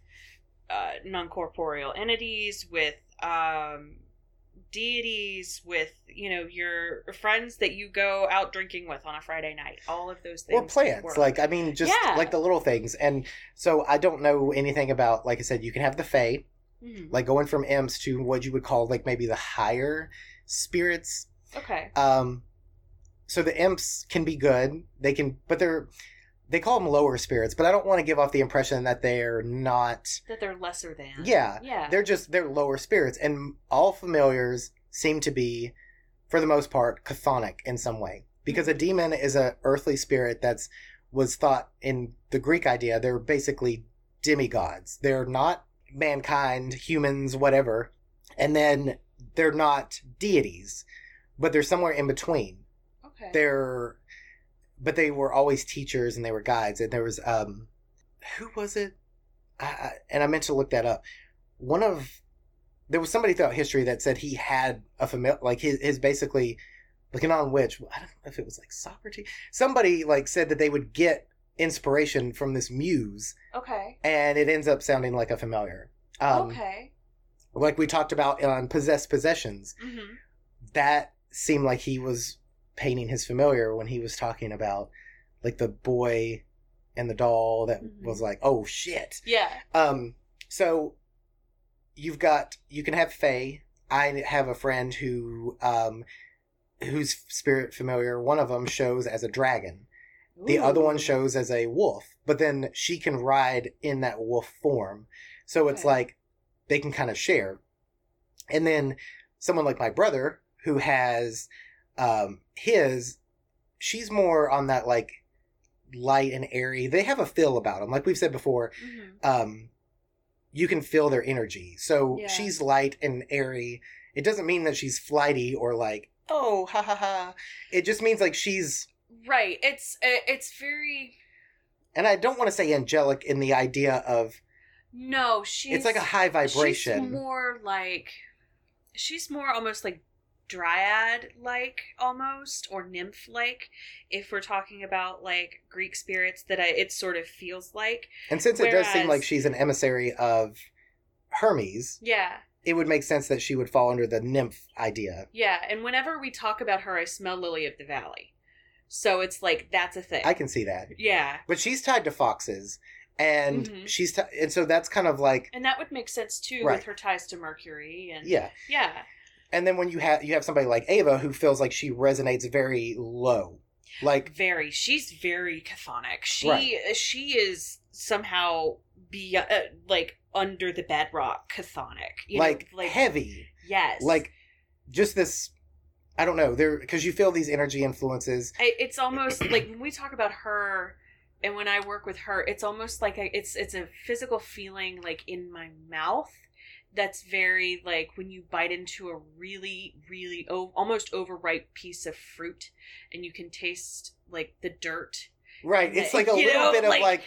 uh, non-corporeal entities with um deities with you know your friends that you go out drinking with on a friday night. All of those things or plants like i mean just Yeah. like the little things. And so i don't know anything about like i said you can have the fae Mhm. like going from imps to what you would call like maybe the higher spirits. Okay. Um so the imps can be good. They can but they're they call them lower spirits but i don't want to give off the impression that they're not that they're lesser than. Yeah. Yeah. They're just they're lower spirits and all familiars seem to be for the most part chthonic in some way. Because a mm-hmm. demon is a earthly spirit that's was thought in the greek idea they're basically demigods. They're not mankind humans whatever. And then they're not deities but they're somewhere in between. Okay. They're but they were always teachers and they were guides. And there was um who was it? I, I, and i meant to look that up. One of there was somebody throughout history that said he had a familiar like his, his basically looking on which i don't know if it was like socrates somebody like said that they would get inspiration from this muse. Okay. And it ends up sounding like a familiar. Um okay. like we talked about on possessed possessions. Hmm that seemed like he was painting his familiar when he was talking about like the boy and the doll that Mhm. was like oh shit yeah um so you've got you can have Fae. i have a friend who um whose spirit familiar one of them shows as a dragon the other one shows as a wolf but then she can ride in that wolf form so it's Okay. like they can kind of share and then someone like my brother who has um his she's more on that like light and airy. They have a feel about them like we've said before Mhm. um you can feel their energy. So Yeah. she's light and airy. It doesn't mean that she's flighty or like oh ha ha ha. It just means like she's right. It's uh, it's very and i don't want to say angelic in the idea of no she's it's like a high vibration. she's more like she's more almost like dryad like almost or nymph like if we're talking about like greek spirits that I, it sort of feels like and since it does seem like she's an emissary of hermes yeah it would make sense that she would fall under the nymph idea yeah and whenever we talk about her i smell lily of the valley So it's like that's a thing. I can see that. yeah. But she's tied to foxes, and Mhm. she's ti and so that's kind of like And that would make sense too Right. with her ties to Mercury and yeah. yeah. And then when you have you have somebody like Ava who feels like she resonates very low, like Very. She's very chthonic. She Right. she is somehow be uh, like under the bedrock chthonic. You like, know, like heavy, yes. like just this. I don't know there because you feel these energy influences. I, it's almost like when we talk about her and when I work with her, it's almost like a, it's it's a physical feeling like in my mouth that's very like when you bite into a really really o- almost overripe piece of fruit and you can taste like the dirt. Right, it's like a You little know, bit of like- like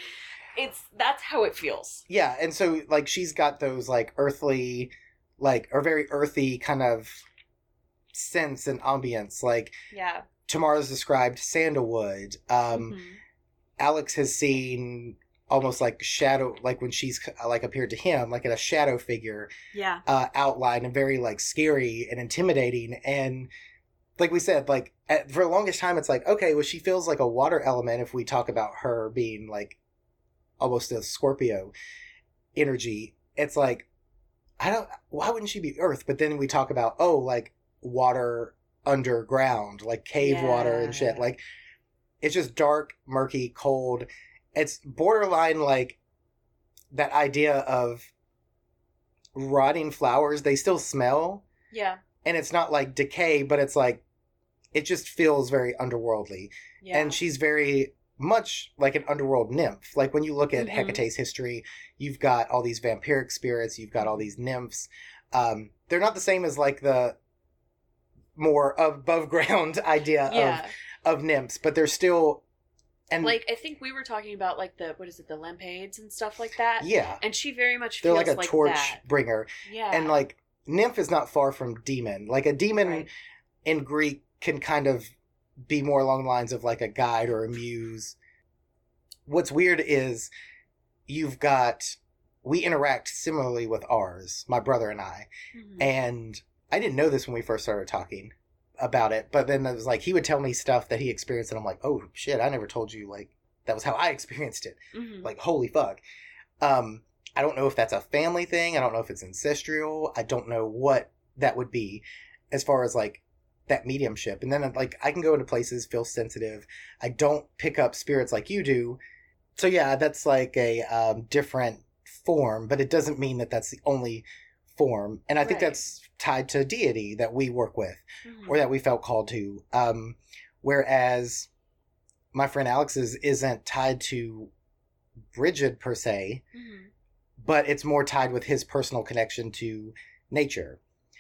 It's that's how it feels. yeah, and so like she's got those like earthly, like or very earthy kind of sense and ambience. Like Yeah. Tamara's described sandalwood. Um, Mhm. Alex has seen almost like shadow, like when she's like appeared to him, like in a shadow figure Yeah. uh, outline and very like scary and intimidating. And like we said, like at, for the longest time, it's like okay, well, she feels like a water element. If we talk about her being like almost a Scorpio energy, it's like I don't. Why wouldn't she be Earth? But then we talk about oh, like water underground, like cave water and shit. Like it's just dark, murky, cold. It's borderline like that idea of rotting flowers. They still smell, Yeah. and it's not like decay, but it's like it just feels very underworldly. Yeah. And she's very much like an underworld nymph. Like when you look at Mhm. Hecate's history, you've got all these vampiric spirits, you've got all these nymphs. Um, they're not the same as like the more above ground idea yeah. of, of nymphs, but they're still and like I think we were talking about like the what is it, the lampades and stuff like that. yeah, And she very much they're feels like a torch that. bringer. Yeah. And like nymph is not far from demon. Like a demon Right. in Greek can kind of be more along the lines of like a guide or a muse. What's weird is you've got we interact similarly with ours, my brother and I. Mhm. And I didn't know this when we first started talking about it, but then it was like he would tell me stuff that he experienced and I'm like, "Oh shit, I never told you like that was how I experienced it." Mhm. Like, holy fuck. Um I don't know if that's a family thing. I don't know if it's ancestral. I don't know what that would be as far as like that mediumship. And then like I can go into places, feel sensitive. I don't pick up spirits like you do. So yeah, that's like a um, different form, but it doesn't mean that that's the only form. And I think Right. that's tied to deity that we work with Mhm. or that we felt called to. Um, whereas my friend Alex's isn't tied to Bridget per se, Mhm. but it's more tied with his personal connection to nature.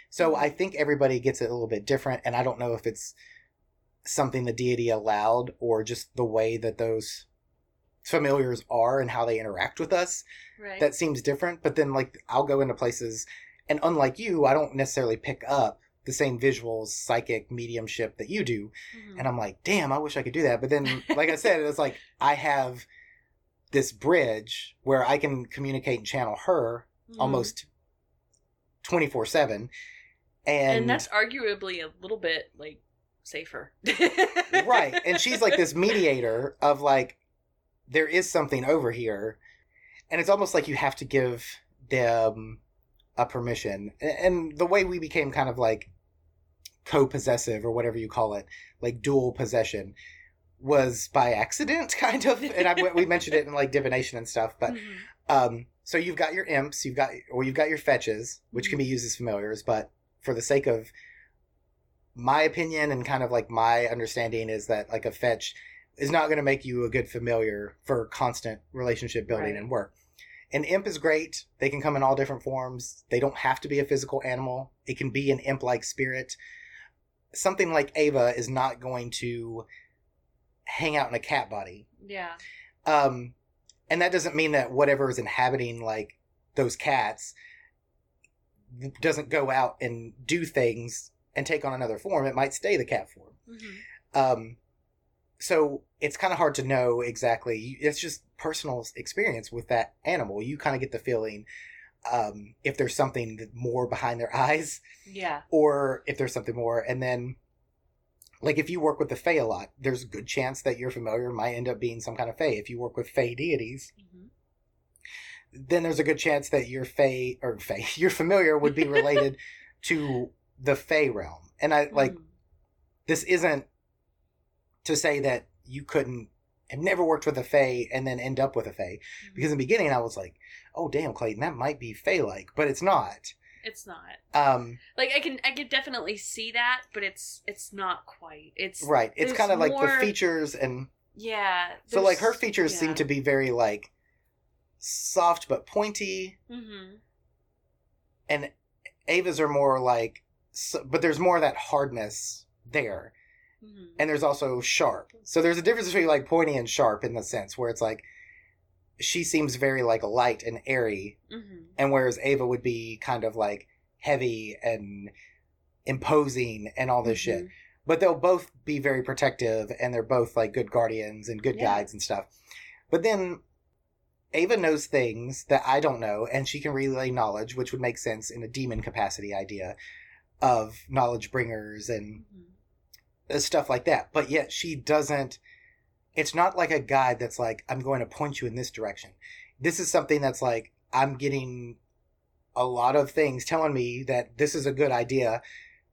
So Mhm. I think everybody gets it a little bit different, and I don't know if it's something the deity allowed or just the way that those familiars are and how they interact with us Right. that seems different. But then, like, I'll go into places, and unlike you, I don't necessarily pick up the same visuals, psychic mediumship that you do. Mhm. And I'm like, damn, I wish I could do that. But then, like I said, it's like I have this bridge where I can communicate and channel her Mhm. almost 24 7. And, and that's arguably a little bit like safer. right. And she's like this mediator of like, there is something over here. And it's almost like you have to give them a permission. And the way we became kind of like co possessive or whatever you call it, like dual possession, was by accident, kind of. And I, we mentioned it in like divination and stuff. But Mhm. Um, so you've got your imps, you've got or you've got your fetches, which can Mm-hmm. be used as familiars, but for the sake of my opinion and kind of like my understanding is that like a fetch is not going to make you a good familiar for constant relationship building Right. and work. An imp is great. They can come in all different forms. They don't have to be a physical animal. It can be an imp like spirit. Something like Ava is not going to hang out in a cat body yeah. um and that doesn't mean that whatever is inhabiting like those cats doesn't go out and do things and take on another form it might stay the cat form Mhm. um so it's kind of hard to know exactly it's just personal experience with that animal you kind of get the feeling um if there's something more behind their eyes Yeah. or if there's something more and then like if you work with the Fae a lot, there's a good chance that your familiar might end up being some kind of Fae. If you work with Fae deities, Mhm. then there's a good chance that your Fae or Fae, your familiar would be related to the Fae realm. And I like Mhm. this isn't to say that you couldn't have never worked with a Fae and then end up with a Fae. Because in the beginning I was like, oh damn, Clayton, that might be Fae like, but it's not. it's not Um like I can I can definitely see that, but it's it's not quite. It's right. It's kind of like the features and yeah. so like her features seem to be very like soft but pointy mm-hmm. and Ava's are more like s but there's more of that hardness there. Mhm. and there's also sharp. So there's a difference between like pointy and sharp in the sense where it's like she seems very like light and airy, Mhm. and whereas Ava would be kind of like heavy and imposing and all this shit. Mhm. But they'll both be very protective, and they're both like good guardians and good Yeah. guides and stuff. But then Ava knows things that I don't know, and she can relay knowledge, which would make sense in a demon capacity idea of knowledge bringers and Mhm. Uh, stuff like that. But yet she doesn't. It's not like a guide that's like, I'm going to point you in this direction. This is something that's like, I'm getting a lot of things telling me that this is a good idea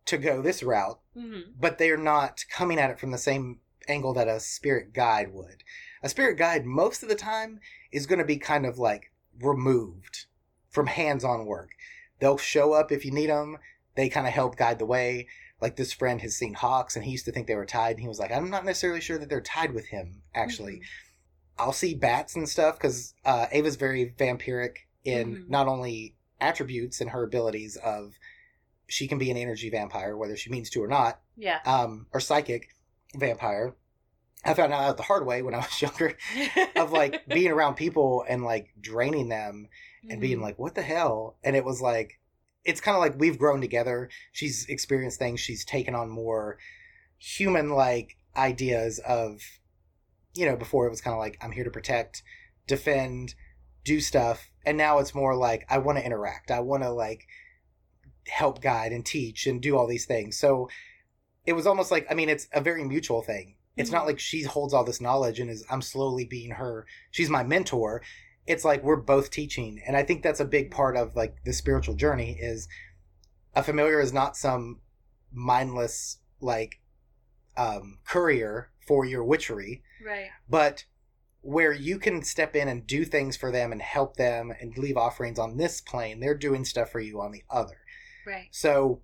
to go this route, Mhm. but they're not coming at it from the same angle that a spirit guide would. A spirit guide, most of the time, is going to be kind of like removed from hands on work. They'll show up if you need them, they kind of help guide the way like this friend has seen hawks and he used to think they were tied and he was like i'm not necessarily sure that they're tied with him actually Mhm. i'll see bats and stuff because uh, ava's very vampiric in Mhm. not only attributes and her abilities of she can be an energy vampire whether she means to or not Yeah. um, or psychic vampire i found out the hard way when i was younger of like being around people and like draining them and being Mhm. like, what the hell? And it was like, it's kind of like we've grown together. She's experienced things. She's taken on more human like ideas of, you know, before it was kind of like, I'm here to protect, defend, do stuff. And now it's more like, I want to interact. I want to like help guide and teach and do all these things. So it was almost like, I mean, it's a very mutual thing. It's not Mhm. like she holds all this knowledge and is, I'm slowly being her, she's my mentor it's like we're both teaching and i think that's a big part of like the spiritual journey is a familiar is not some mindless like um courier for your witchery right. but where you can step in and do things for them and help them and leave offerings on this plane they're doing stuff for you on the other Right. so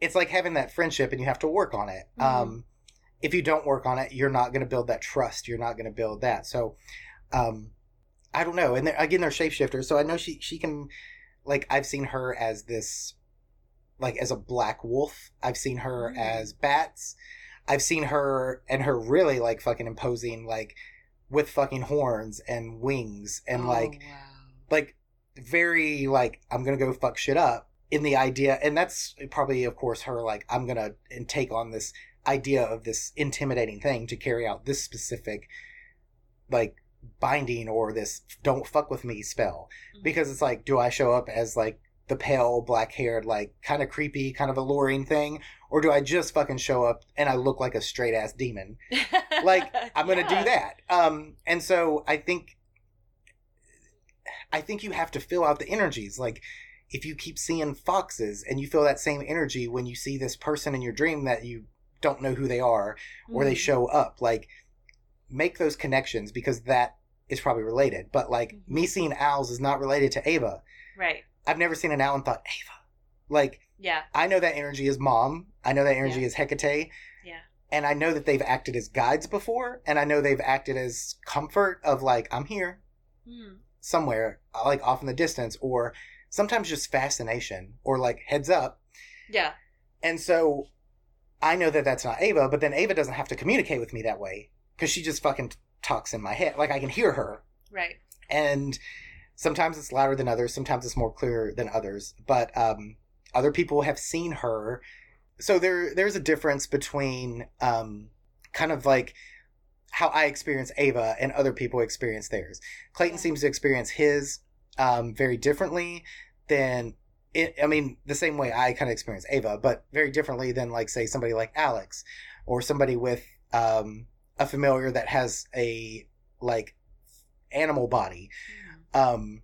it's like having that friendship and you have to work on it. Mhm. Um, if you don't work on it, you're not going to build that trust. You're not going to build that. So, um, I don't know. And they're, again, they're shapeshifters. So I know she, she can, like, I've seen her as this, like, as a black wolf. I've seen her Mm. as bats. I've seen her and her really, like, fucking imposing, like, with fucking horns and wings and, Oh, like, wow. like very like i'm gonna go fuck shit up in the idea and that's probably of course her like i'm gonna and take on this idea of this intimidating thing to carry out this specific like binding or this don't fuck with me spell Mhm. because it's like do i show up as like the pale black haired like kind of creepy kind of alluring thing or do i just fucking show up and i look like a straight ass demon like i'm gonna Yeah. do that um and so i think i think you have to fill out the energies like if you keep seeing foxes and you feel that same energy when you see this person in your dream that you don't know who they are or they Mhm. show up like make those connections because that is probably related but like Mhm. me seeing owls is not related to ava Right. i've never seen an owl and thought ava like Yeah. i know that energy is mom i know that energy Yeah. is hecate Yeah. and I know that they've acted as guides before, and I know they've acted as comfort of like I'm here Mm. somewhere, like off in the distance, or sometimes just fascination or like heads up. Yeah. And so I know that that's not Ava, but then Ava doesn't have to communicate with me that way because she just fucking talks in my head. Like I can hear her, Right. and sometimes it's louder than others, sometimes it's more clear than others. But um, other people have seen her, so there there's a difference between um, kind of like how I experience Ava and other people experience theirs. Clayton Yeah. seems to experience his um, very differently than it, I mean, the same way I kind of experience Ava, but very differently than like say somebody like Alex or somebody with um, a familiar that has a like animal body. Um,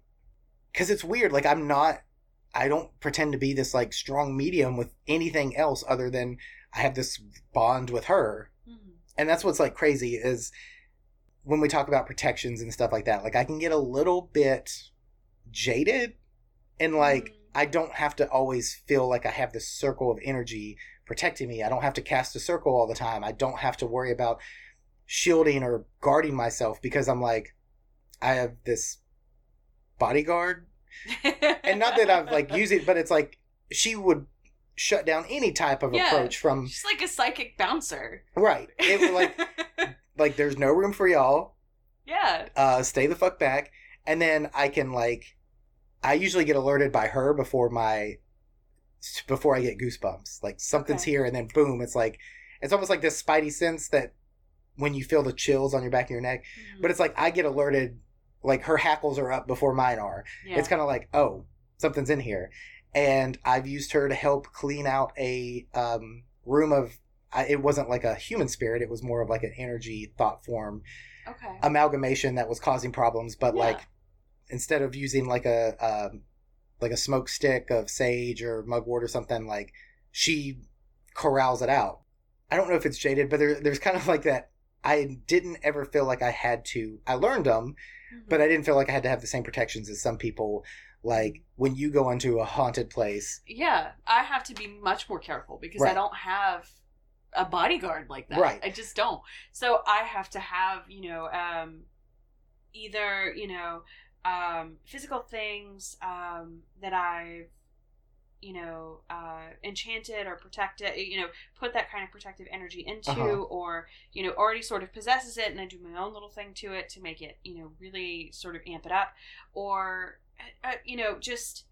because it's weird. Like I'm not. I don't pretend to be this like strong medium with anything else other than I have this bond with her, Mhm. and that's what's like crazy is when we talk about protections and stuff like that. Like I can get a little bit jaded, and like Mm. I don't have to always feel like I have this circle of energy protecting me. I don't have to cast a circle all the time. I don't have to worry about shielding or guarding myself because I'm like, I have this bodyguard. And not that I've like used it, but it's like she would shut down any type of Yeah. approach from She's like a psychic bouncer. right. It was like like there's no room for y'all. yeah. Uh stay the fuck back. And then I can like I usually get alerted by her before my before I get goosebumps. Like something's Okay. here and then boom, it's like it's almost like this spidey sense that when you feel the chills on your back of your neck. Mhm. But it's like I get alerted like her hackles are up before mine are. yeah. It's kind of like, oh, something's in here. And I've used her to help clean out a um, room of. I, it wasn't like a human spirit; it was more of like an energy thought form okay. amalgamation that was causing problems. But Yeah. like, instead of using like a um, like a smoke stick of sage or mugwort or something, like she corrals it out. I don't know if it's jaded, but there, there's kind of like that. I didn't ever feel like I had to. I learned them, Mhm. but I didn't feel like I had to have the same protections as some people. Like when you go into a haunted place, yeah, I have to be much more careful because I don't have a bodyguard like that. Right. I just don't. So I have to have, you know, um, either, you know, um, physical things um, that I've, you know, uh, enchanted or protected, you know, put that kind of protective energy into, Uh-huh. or, you know, already sort of possesses it and I do my own little thing to it to make it, you know, really sort of amp it up, or, uh, you know, just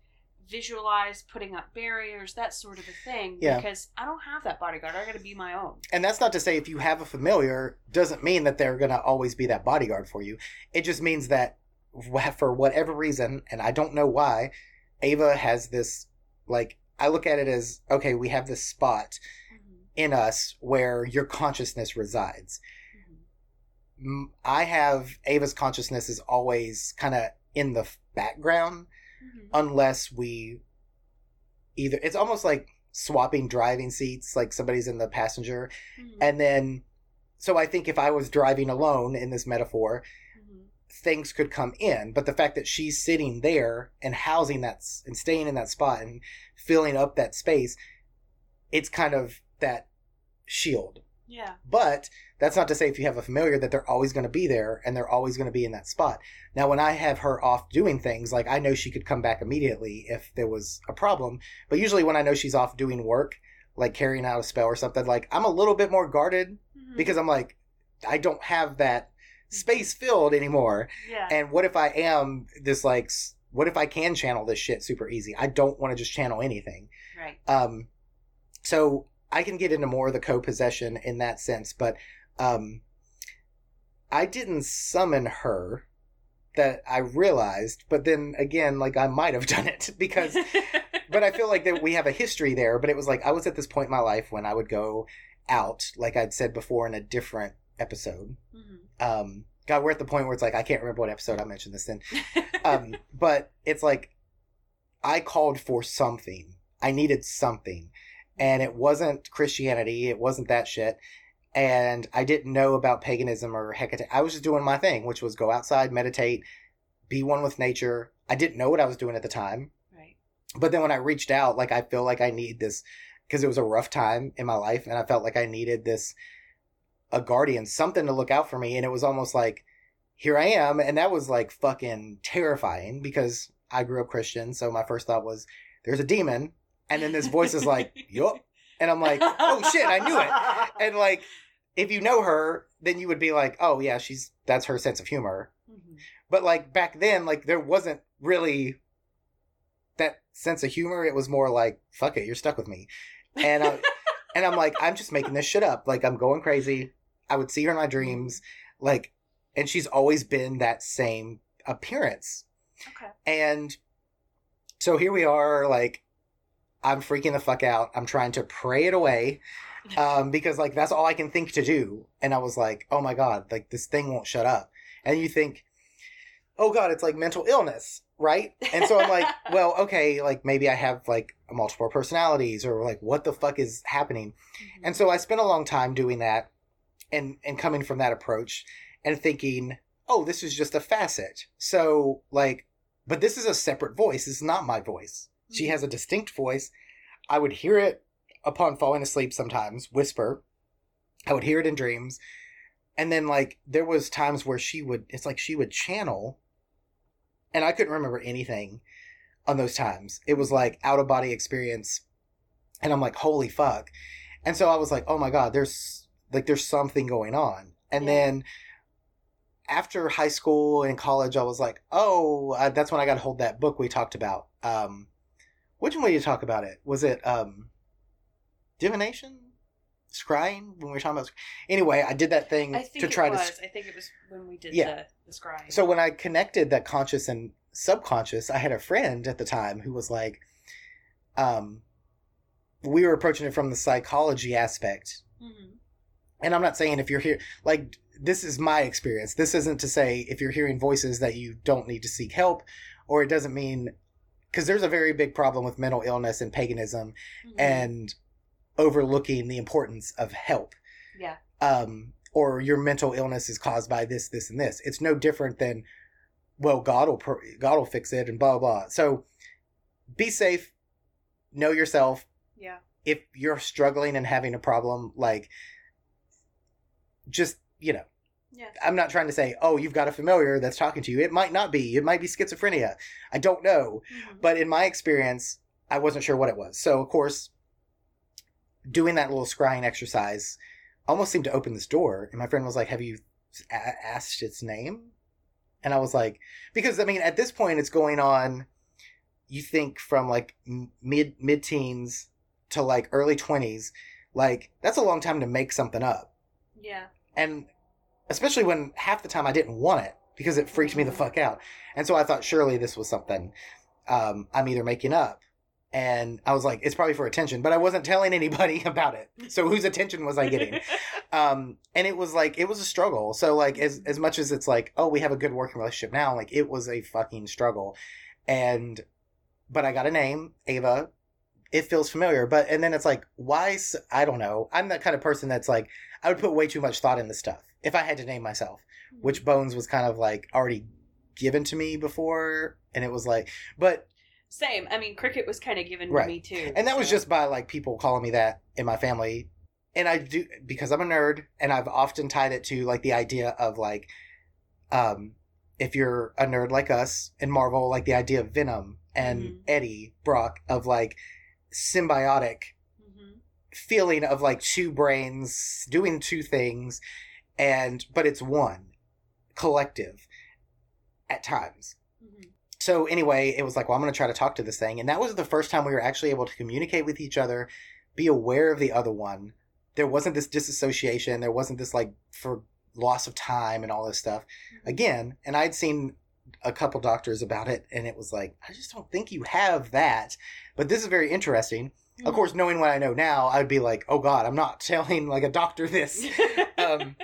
visualize putting up barriers, that sort of a thing. Yeah. Because I don't have that bodyguard. I got to be my own. and that's not to say if you have a familiar doesn't mean that they're going to always be that bodyguard for you. It just means that for whatever reason, and I don't know why, Ava has this like I look at it as okay, we have this spot mm-hmm. in us where your consciousness resides. Mm-hmm. I have Ava's consciousness is always kind of in the background mm-hmm. unless we either it's almost like swapping driving seats like somebody's in the passenger. And then so i think if i was driving alone in this metaphor things could come in but the fact that she's sitting there and housing that and staying in that spot and filling up that space it's kind of that shield Yeah. but that's not to say if you have a familiar that they're always going to be there and they're always going to be in that spot. Now, when I have her off doing things, like I know she could come back immediately if there was a problem. But usually, when I know she's off doing work, like carrying out a spell or something, like I'm a little bit more guarded Mhm. because I'm like, I don't have that space filled anymore. yeah. And what if I am this like, what if I can channel this shit super easy? I don't want to just channel anything. right. Um, so I can get into more of the co-possession in that sense, but um, I didn't summon her. That I realized, but then again, like I might have done it because, but I feel like that we have a history there. But it was like I was at this point in my life when I would go out, like I'd said before in a different episode. Mhm. Um, God, we're at the point where it's like I can't remember what episode I mentioned this in um, but it's like I called for something. I needed something. And it wasn't Christianity. It wasn't that shit. And I didn't know about paganism or Hecate. I was just doing my thing, which was go outside, meditate, be one with nature. I didn't know what I was doing at the time. right. But then when I reached out, like I feel like I need this because it was a rough time in my life and I felt like I needed this a guardian, something to look out for me. And it was almost like, here I am. And that was like fucking terrifying because I grew up Christian. So my first thought was, there's a demon. And then this voice is like, yup. And I'm like, oh shit, I knew it. And like, if you know her, then you would be like, oh yeah, she's, that's her sense of humor. Mhm. But like back then, like there wasn't really that sense of humor. It was more like, fuck it, you're stuck with me. And I, and I'm like, I'm just making this shit up. Like I'm going crazy. I would see her in my dreams, like, and she's always been that same appearance. Okay. And so here we are, like I'm freaking the fuck out. I'm trying to pray it away. Um, because like that's all I can think to do. And I was like, oh my God, like this thing won't shut up. And you think, oh God, it's like mental illness, right? And so I'm like, well, okay, like maybe I have like multiple personalities or like what the fuck is happening? And so I spent a long time doing that and and coming from that approach and thinking, oh, this is just a facet. So like but this is a separate voice. This is not my voice. She mm-hmm. has a distinct voice. I would hear it upon falling asleep sometimes, whisper. I would hear it in dreams. And then like there was times where she would it's like she would channel and I couldn't remember anything on those times. It was like out of body experience. And I'm like, holy fuck. And so I was like, oh my God, there's like, there's something going on. And Yeah. then after high school and college, I was like, oh, uh, that's when I got to hold that book we talked about. Um, which one did you talk about it? Was it, um, divination? Scrying when we were talking about, anyway, I did that thing I think to it try was. to I think it was when we did Yeah. the, the scrying. so when I connected that conscious and subconscious, I had a friend at the time who was like, um, we were approaching it from the psychology aspect. Mhm. And I'm not saying if you're here, like, this is my experience. This isn't to say if you're hearing voices that you don't need to seek help, or it doesn't mean, because there's a very big problem with mental illness and paganism Mhm. and overlooking the importance of help. yeah, um, or your mental illness is caused by this, this, and this. It's no different than, well, God will God will fix it, and blah blah. blah. So, be safe, know yourself. yeah, If you're struggling and having a problem, like, just you know, yeah. I'm not trying to say, oh, you've got a familiar that's talking to you. It might not be. It might be schizophrenia. I don't know. Mhm. But in my experience, I wasn't sure what it was. So, of course, doing that little scrying exercise almost seemed to open this door. And my friend was like, Have you a- asked its name? And I was like, Because, I mean, at this point, it's going on, you think from like mid mid teens to like early 20s. Like, that's a long time to make something up. yeah, And especially when half the time I didn't want it because it freaked me the fuck out. And so I thought surely this was something um, I'm either making up. And I was like, it's probably for attention, but I wasn't telling anybody about it. So whose attention was I getting? um, and it was like, it was a struggle. So like, as, as much as it's like, oh, we have a good working relationship now, like it was a fucking struggle. And, but I got a name, Ava. It feels familiar, but, and then it's like, why? I don't know. I'm that kind of person that's like, I would put way too much thought in this stuff if I had to name myself, which Bones was kind of like already given to me before. And it was like, but, Same. I mean, cricket was kind of given Right. to me too. and that was just by like people calling me that in my family. And I do, because I'm a nerd and I've often tied it to like the idea of like, um, if you're a nerd like us in Marvel, like the idea of Venom and Mhm. Eddie Brock of like symbiotic. Feeling of like two brains doing two things and but it's one collective at times. Mhm. so anyway it was like well i'm going to try to talk to this thing and that was the first time we were actually able to communicate with each other be aware of the other one. There wasn't this disassociation there wasn't this like for loss of time and all this stuff. Again and i'd seen a couple doctors about it and it was like i just don't think you have that. But this is very interesting of course, knowing what I know now, I'd be like, "Oh God, I'm not telling like a doctor this." um,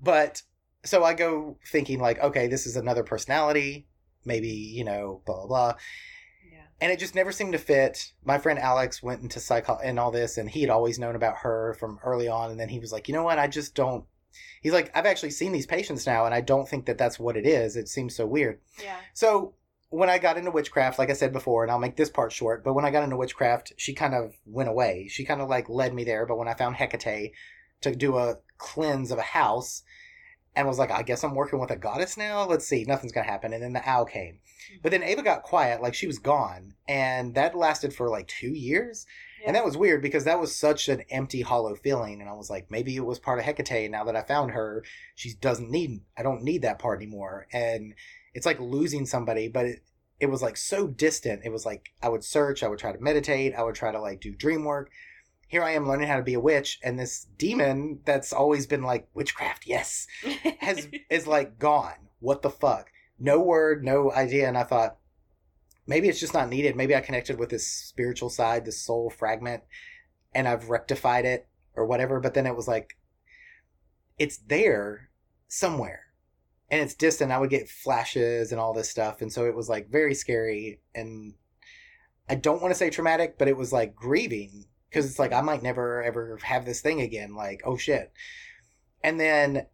but so I go thinking like, "Okay, this is another personality, maybe you know, blah blah blah," yeah. and it just never seemed to fit. My friend Alex went into psycho and all this, and he had always known about her from early on, and then he was like, "You know what? I just don't." He's like, "I've actually seen these patients now, and I don't think that that's what it is. It seems so weird." Yeah. So when I got into witchcraft, like I said before, and I'll make this part short, but when I got into witchcraft, she kind of went away. She kind of like led me there. But when I found Hecate to do a cleanse of a house and was like, I guess I'm working with a goddess now. Let's see, nothing's gonna happen. And then the owl came. Hmm. But then Ava got quiet, like she was gone. And that lasted for like two years. And that was weird because that was such an empty, hollow feeling. And I was like, maybe it was part of Hecate. Now that I found her, she doesn't need, I don't need that part anymore. And it's like losing somebody, but it, it was like so distant. It was like I would search, I would try to meditate, I would try to like do dream work. Here I am learning how to be a witch, and this demon that's always been like witchcraft, yes, has is like gone. What the fuck? No word, no idea. And I thought, maybe it's just not needed. Maybe I connected with this spiritual side, this soul fragment, and I've rectified it or whatever. But then it was like, it's there somewhere and it's distant. I would get flashes and all this stuff. And so it was like very scary. And I don't want to say traumatic, but it was like grieving because it's like I might never ever have this thing again. Like, oh shit. And then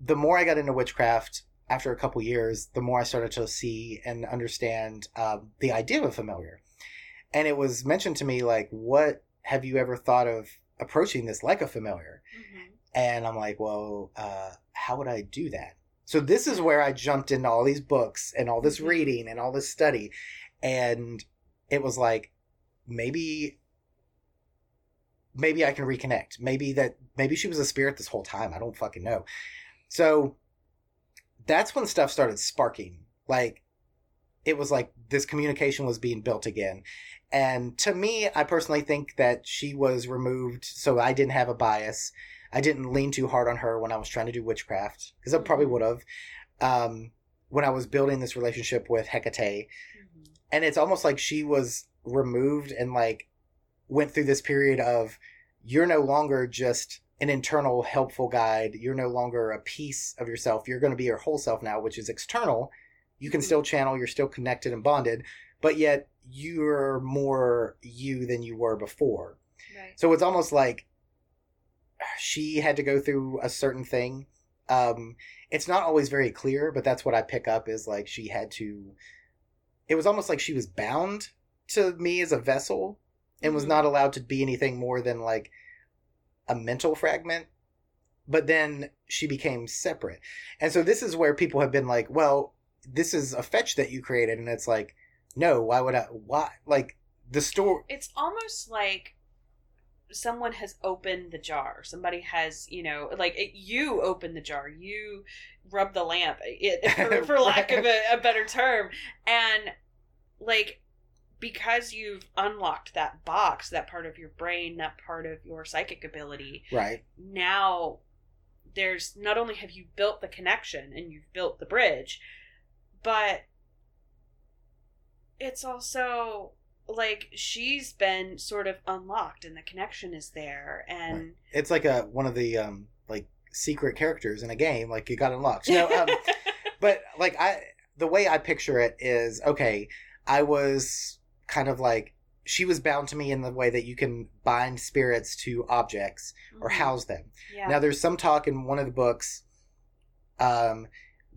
the more I got into witchcraft, after a couple years, the more I started to see and understand uh, the idea of a familiar. And it was mentioned to me, like, what have you ever thought of approaching this like a familiar? Mm-hmm. And I'm like, well, uh, how would I do that? So this is where I jumped into all these books and all this mm-hmm. reading and all this study. And it was like, maybe maybe I can reconnect. Maybe that maybe she was a spirit this whole time. I don't fucking know. So that's when stuff started sparking. Like it was like this communication was being built again. And to me, I personally think that she was removed so I didn't have a bias. I didn't lean too hard on her when I was trying to do witchcraft because I probably mm-hmm. would have. Um, when I was building this relationship with Hecate, mm-hmm. and it's almost like she was removed and like went through this period of you're no longer just an internal helpful guide. You're no longer a piece of yourself. You're going to be your whole self now, which is external. You can mm-hmm. still channel, you're still connected and bonded, but yet you're more you than you were before. Right. So it's almost like she had to go through a certain thing. Um, it's not always very clear, but that's what I pick up is like she had to. It was almost like she was bound to me as a vessel and mm-hmm. was not allowed to be anything more than like a mental fragment but then she became separate and so this is where people have been like well this is a fetch that you created and it's like no why would i why like the story it's almost like someone has opened the jar somebody has you know like it, you open the jar you rub the lamp eh, it, for, for lack of a, a better term and like because you've unlocked that box, that part of your brain, that part of your psychic ability. Right. Now there's not only have you built the connection and you've built the bridge, but it's also like she's been sort of unlocked and the connection is there and right. it's like a one of the um like secret characters in a game like you got unlocked you know um, but like i the way i picture it is okay i was kind of like she was bound to me in the way that you can bind spirits to objects or mm-hmm. house them. Yeah. Now, there's some talk in one of the books um,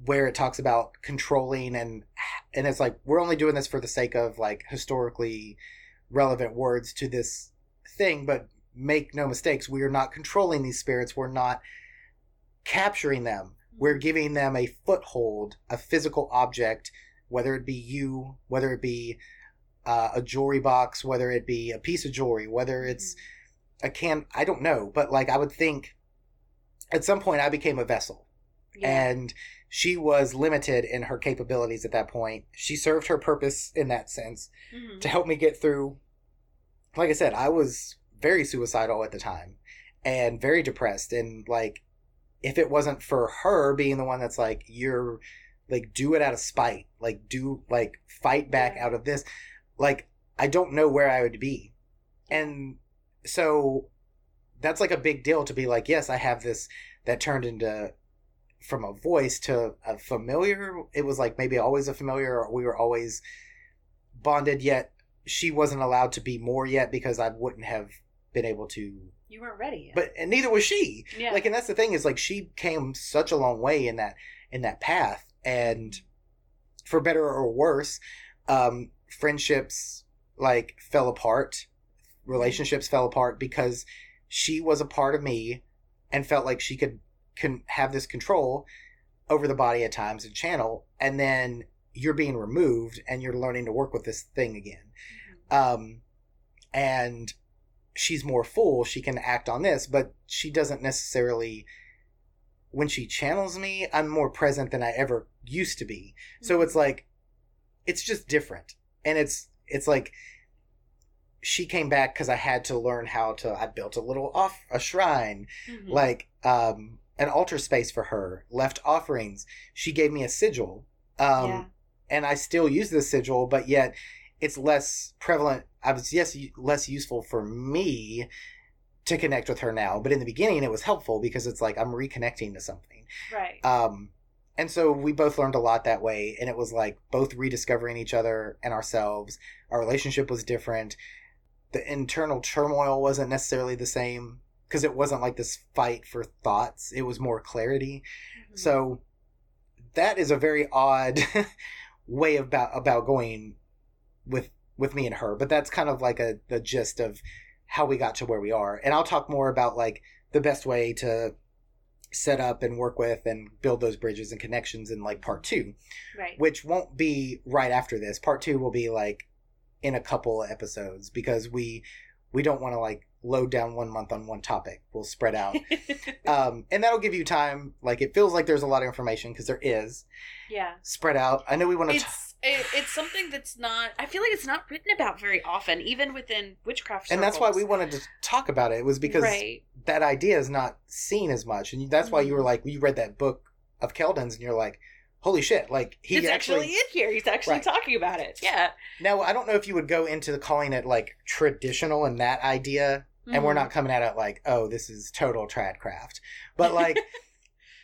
where it talks about controlling and and it's like we're only doing this for the sake of like historically relevant words to this thing, but make no mistakes, we are not controlling these spirits. We're not capturing them. We're mm-hmm. giving them a foothold, a physical object, whether it be you, whether it be uh, a jewelry box, whether it be a piece of jewelry, whether it's a can. I don't know, but like I would think at some point I became a vessel. Yeah. And she was limited in her capabilities at that point. She served her purpose in that sense mm-hmm. to help me get through. Like I said, I was very suicidal at the time and very depressed. And like, if it wasn't for her being the one that's like, you're like, do it out of spite, like, do like fight back out of this like I don't know where I would be. And so that's like a big deal to be like, yes, I have this that turned into from a voice to a familiar. It was like maybe always a familiar, or we were always bonded, yet she wasn't allowed to be more yet because I wouldn't have been able to. You weren't ready. Yet. But and neither was she. Yeah. Like, and that's the thing is like she came such a long way in that in that path, and for better or worse, um, friendships like fell apart, relationships fell apart because she was a part of me and felt like she could can have this control over the body at times and channel and then you're being removed and you're learning to work with this thing again mm-hmm. um, and she's more full she can act on this but she doesn't necessarily when she channels me i'm more present than i ever used to be mm-hmm. so it's like it's just different and it's it's like she came back because I had to learn how to. I built a little off a shrine, mm-hmm. like um, an altar space for her. Left offerings. She gave me a sigil. Um, yeah. and I still use this sigil, but yet it's less prevalent. I was yes less useful for me to connect with her now, but in the beginning it was helpful because it's like I'm reconnecting to something. Right. Um, and so we both learned a lot that way, and it was like both rediscovering each other and ourselves. Our relationship was different. The internal turmoil wasn't necessarily the same because it wasn't like this fight for thoughts. It was more clarity. Mhm. So that is a very odd way about about going with with me and her. But that's kind of like a the gist of how we got to where we are. And I'll talk more about like the best way to set up and work with and build those bridges and connections in like part two, right. which won't be right after this. Part two will be like in a couple episodes because we we don't want to like load down one month on one topic. We'll spread out. um, and that'll give you time. Like it feels like there's a lot of information because there is yeah. spread out. I know we want to. It's it, it's something that's not. I feel like it's not written about very often, even within witchcraft. and that's why we wanted to talk about it. It was because right. that idea is not seen as much, and that's why you were Mhm. like, you read that book of Kelden's, and you're like, holy shit! Like he it's actually, actually. in here. He's actually Right. talking about it. Yeah. Now I don't know if you would go into calling it like traditional and that idea, and we're not coming at it like, oh, this is total tradcraft, but like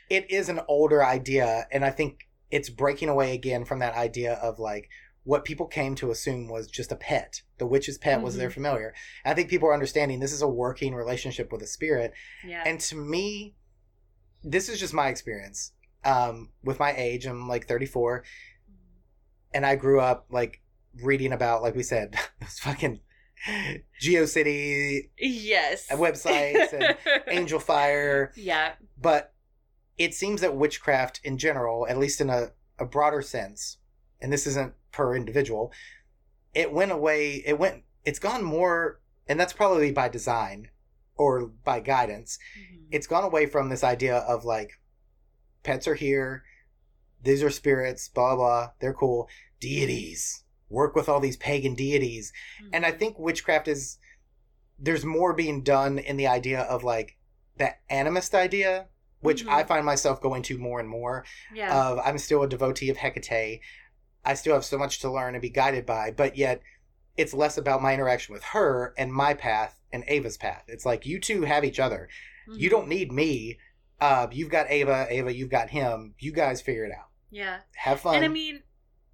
it is an older idea, and I think it's breaking away again from that idea of like what people came to assume was just a pet. The witch's pet was their Mhm. familiar. I think people are understanding this is a working relationship with a spirit, Yeah. and to me, this is just my experience. Um, with my age, I'm like 34, and I grew up like reading about, like we said, those fucking GeoCity yes. websites and Angelfire, Yeah. but it seems that witchcraft in general, at least in a, a broader sense, and this isn't per individual, it went away, it went, it's gone more, and that's probably by design or by guidance. Mhm. It's gone away from this idea of like, pets are here, these are spirits, blah, blah, they're cool, deities, work with all these pagan deities. And I Mhm. think witchcraft is there's more being done in the idea of like that animist idea, which Mhm. I find myself going to more and more. yeah. Of I'm still a devotee of Hecate. I still have so much to learn and be guided by, but yet it's less about my interaction with her and my path and Ava's path. It's like you two have each other. You Mhm. don't need me. Uh, you've got Ava, Ava, you've got him. You guys figure it out. Yeah. Have fun. And I mean,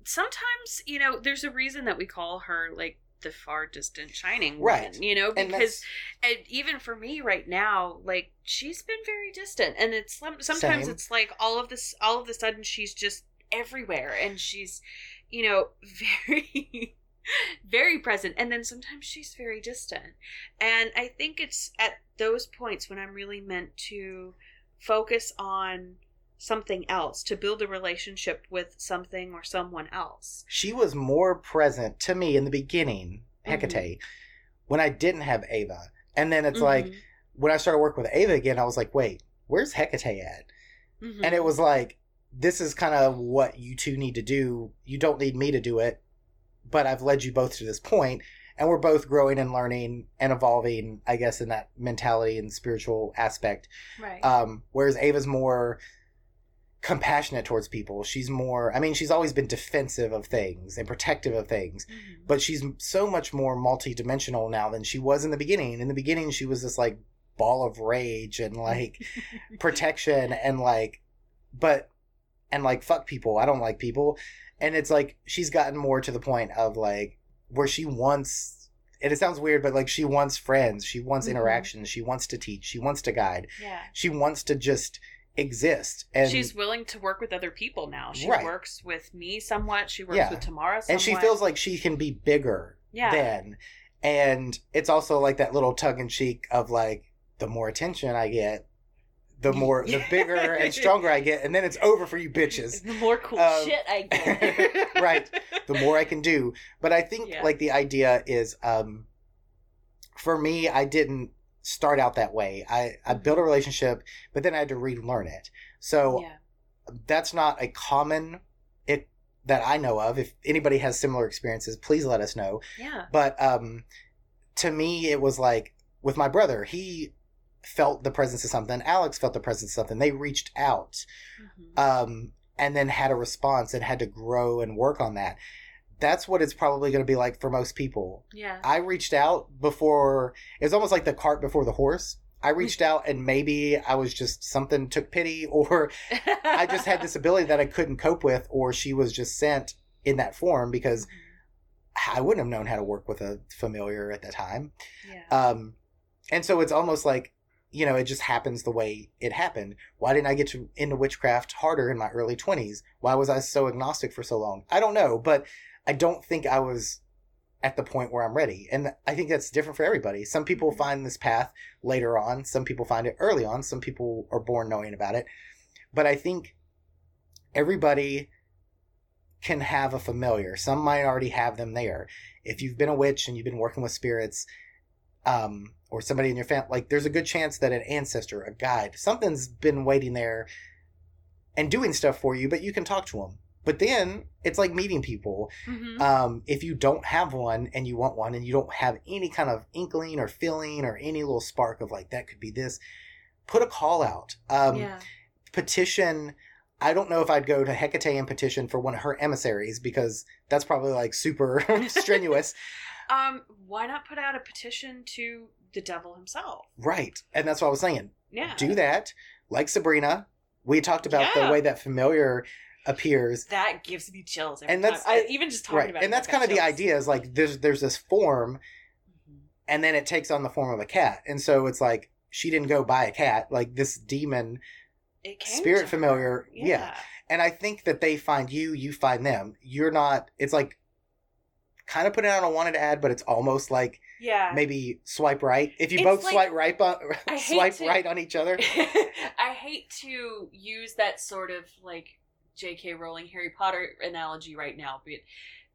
sometimes you know, there's a reason that we call her like the far distant shining Right. you know, because that's, and even for me right now, like she's been very distant, and it's sometimes Same. it's like all of this, all of a sudden she's just everywhere, and she's, you know, very, very present, and then sometimes she's very distant, and I think it's at those points when I'm really meant to focus on something else to build a relationship with something or someone else. she was more present to me in the beginning, Mm-hmm. Hecate, when I didn't have Ava. And then it's like Mhm. when I started working with Ava again, I was like, wait, where's Hecate at? Mhm. And it was like, this is kind of what you two need to do. You don't need me to do it, but I've led you both to this point, and we're both growing and learning and evolving, I guess, in that mentality and spiritual aspect. right. Um, whereas Ava's more compassionate towards people. She's more, I mean, she's always been defensive of things and protective of things Mhm. but she's so much more multi-dimensional now than she was in the beginning in the beginning she was this like ball of rage and like protection and like but and like fuck people i don't like people and it's like she's gotten more to the point of like where she wants and it sounds weird but like she wants friends she wants Mhm. interactions she wants to teach she wants to guide yeah. she wants to just exist and she's willing to work with other people now. She Right. works with me somewhat. She works Yeah. with Tamara somewhat. and she feels like she can be bigger yeah. then. And it's also like that little tug in cheek of like, the more attention I get, the more, the bigger and stronger I get, and then it's over for you bitches. The more cool Um, shit I get. Right. The more I can do. But I think Yeah. like the idea is, um, for me, I didn't start out that way. I, I built a relationship, but then I had to relearn it. So yeah. that's not a common it that I know of. If anybody has similar experiences, please let us know. Yeah. But um, to me, it was like with my brother, he felt the presence of something. Alex felt the presence of something. They reached out. Mhm. Um, and then had a response and had to grow and work on that. That's what it's probably going to be like for most people. Yeah. I reached out before, it was almost like the cart before the horse. I reached out and maybe I was just something took pity or I just had this ability that I couldn't cope with or she was just sent in that form because I wouldn't have known how to work with a familiar at the time. yeah. Um, and so it's almost like, you know, it just happens the way it happened. Why didn't I get to, into witchcraft harder in my early 20s? Why was I so agnostic for so long? I don't know, but I don't think I was at the point where I'm ready. And I think that's different for everybody. Some people Mhm. find this path later on, some people find it early on, some people are born knowing about it. But I think everybody can have a familiar. Some might already have them there. If you've been a witch and you've been working with spirits, um, or somebody in your family, like there's a good chance that an ancestor, a guide, something's been waiting there and doing stuff for you, but you can talk to them. But then it's like meeting people. Mhm. Um, if you don't have one and you want one and you don't have any kind of inkling or feeling or any little spark of like that could be this, put a call out. Um, yeah. petition I don't know if I'd go to Hecate and petition for one of her emissaries because that's probably like super strenuous. Um, why not put out a petition to the devil himself? Right. And that's what I was saying. Yeah. Do that. Like Sabrina. We talked about Yeah. the way that familiar appears. That gives me chills. Every And that's-. I, even just talking Right. about it. And that's kind of the idea is like there's there's this form Mhm. and then it takes on the form of a cat. And so it's like she didn't go buy a cat. Like this demon It came Spirit familiar, yeah. and I think that they find you, you find them. You're not. It's like kind of put it on a wanted ad, but it's almost like Yeah. maybe swipe right. If you It's both like- swipe right, on, swipe to- right on each other. I hate to use that sort of like J.K. Rowling Harry Potter analogy right now, but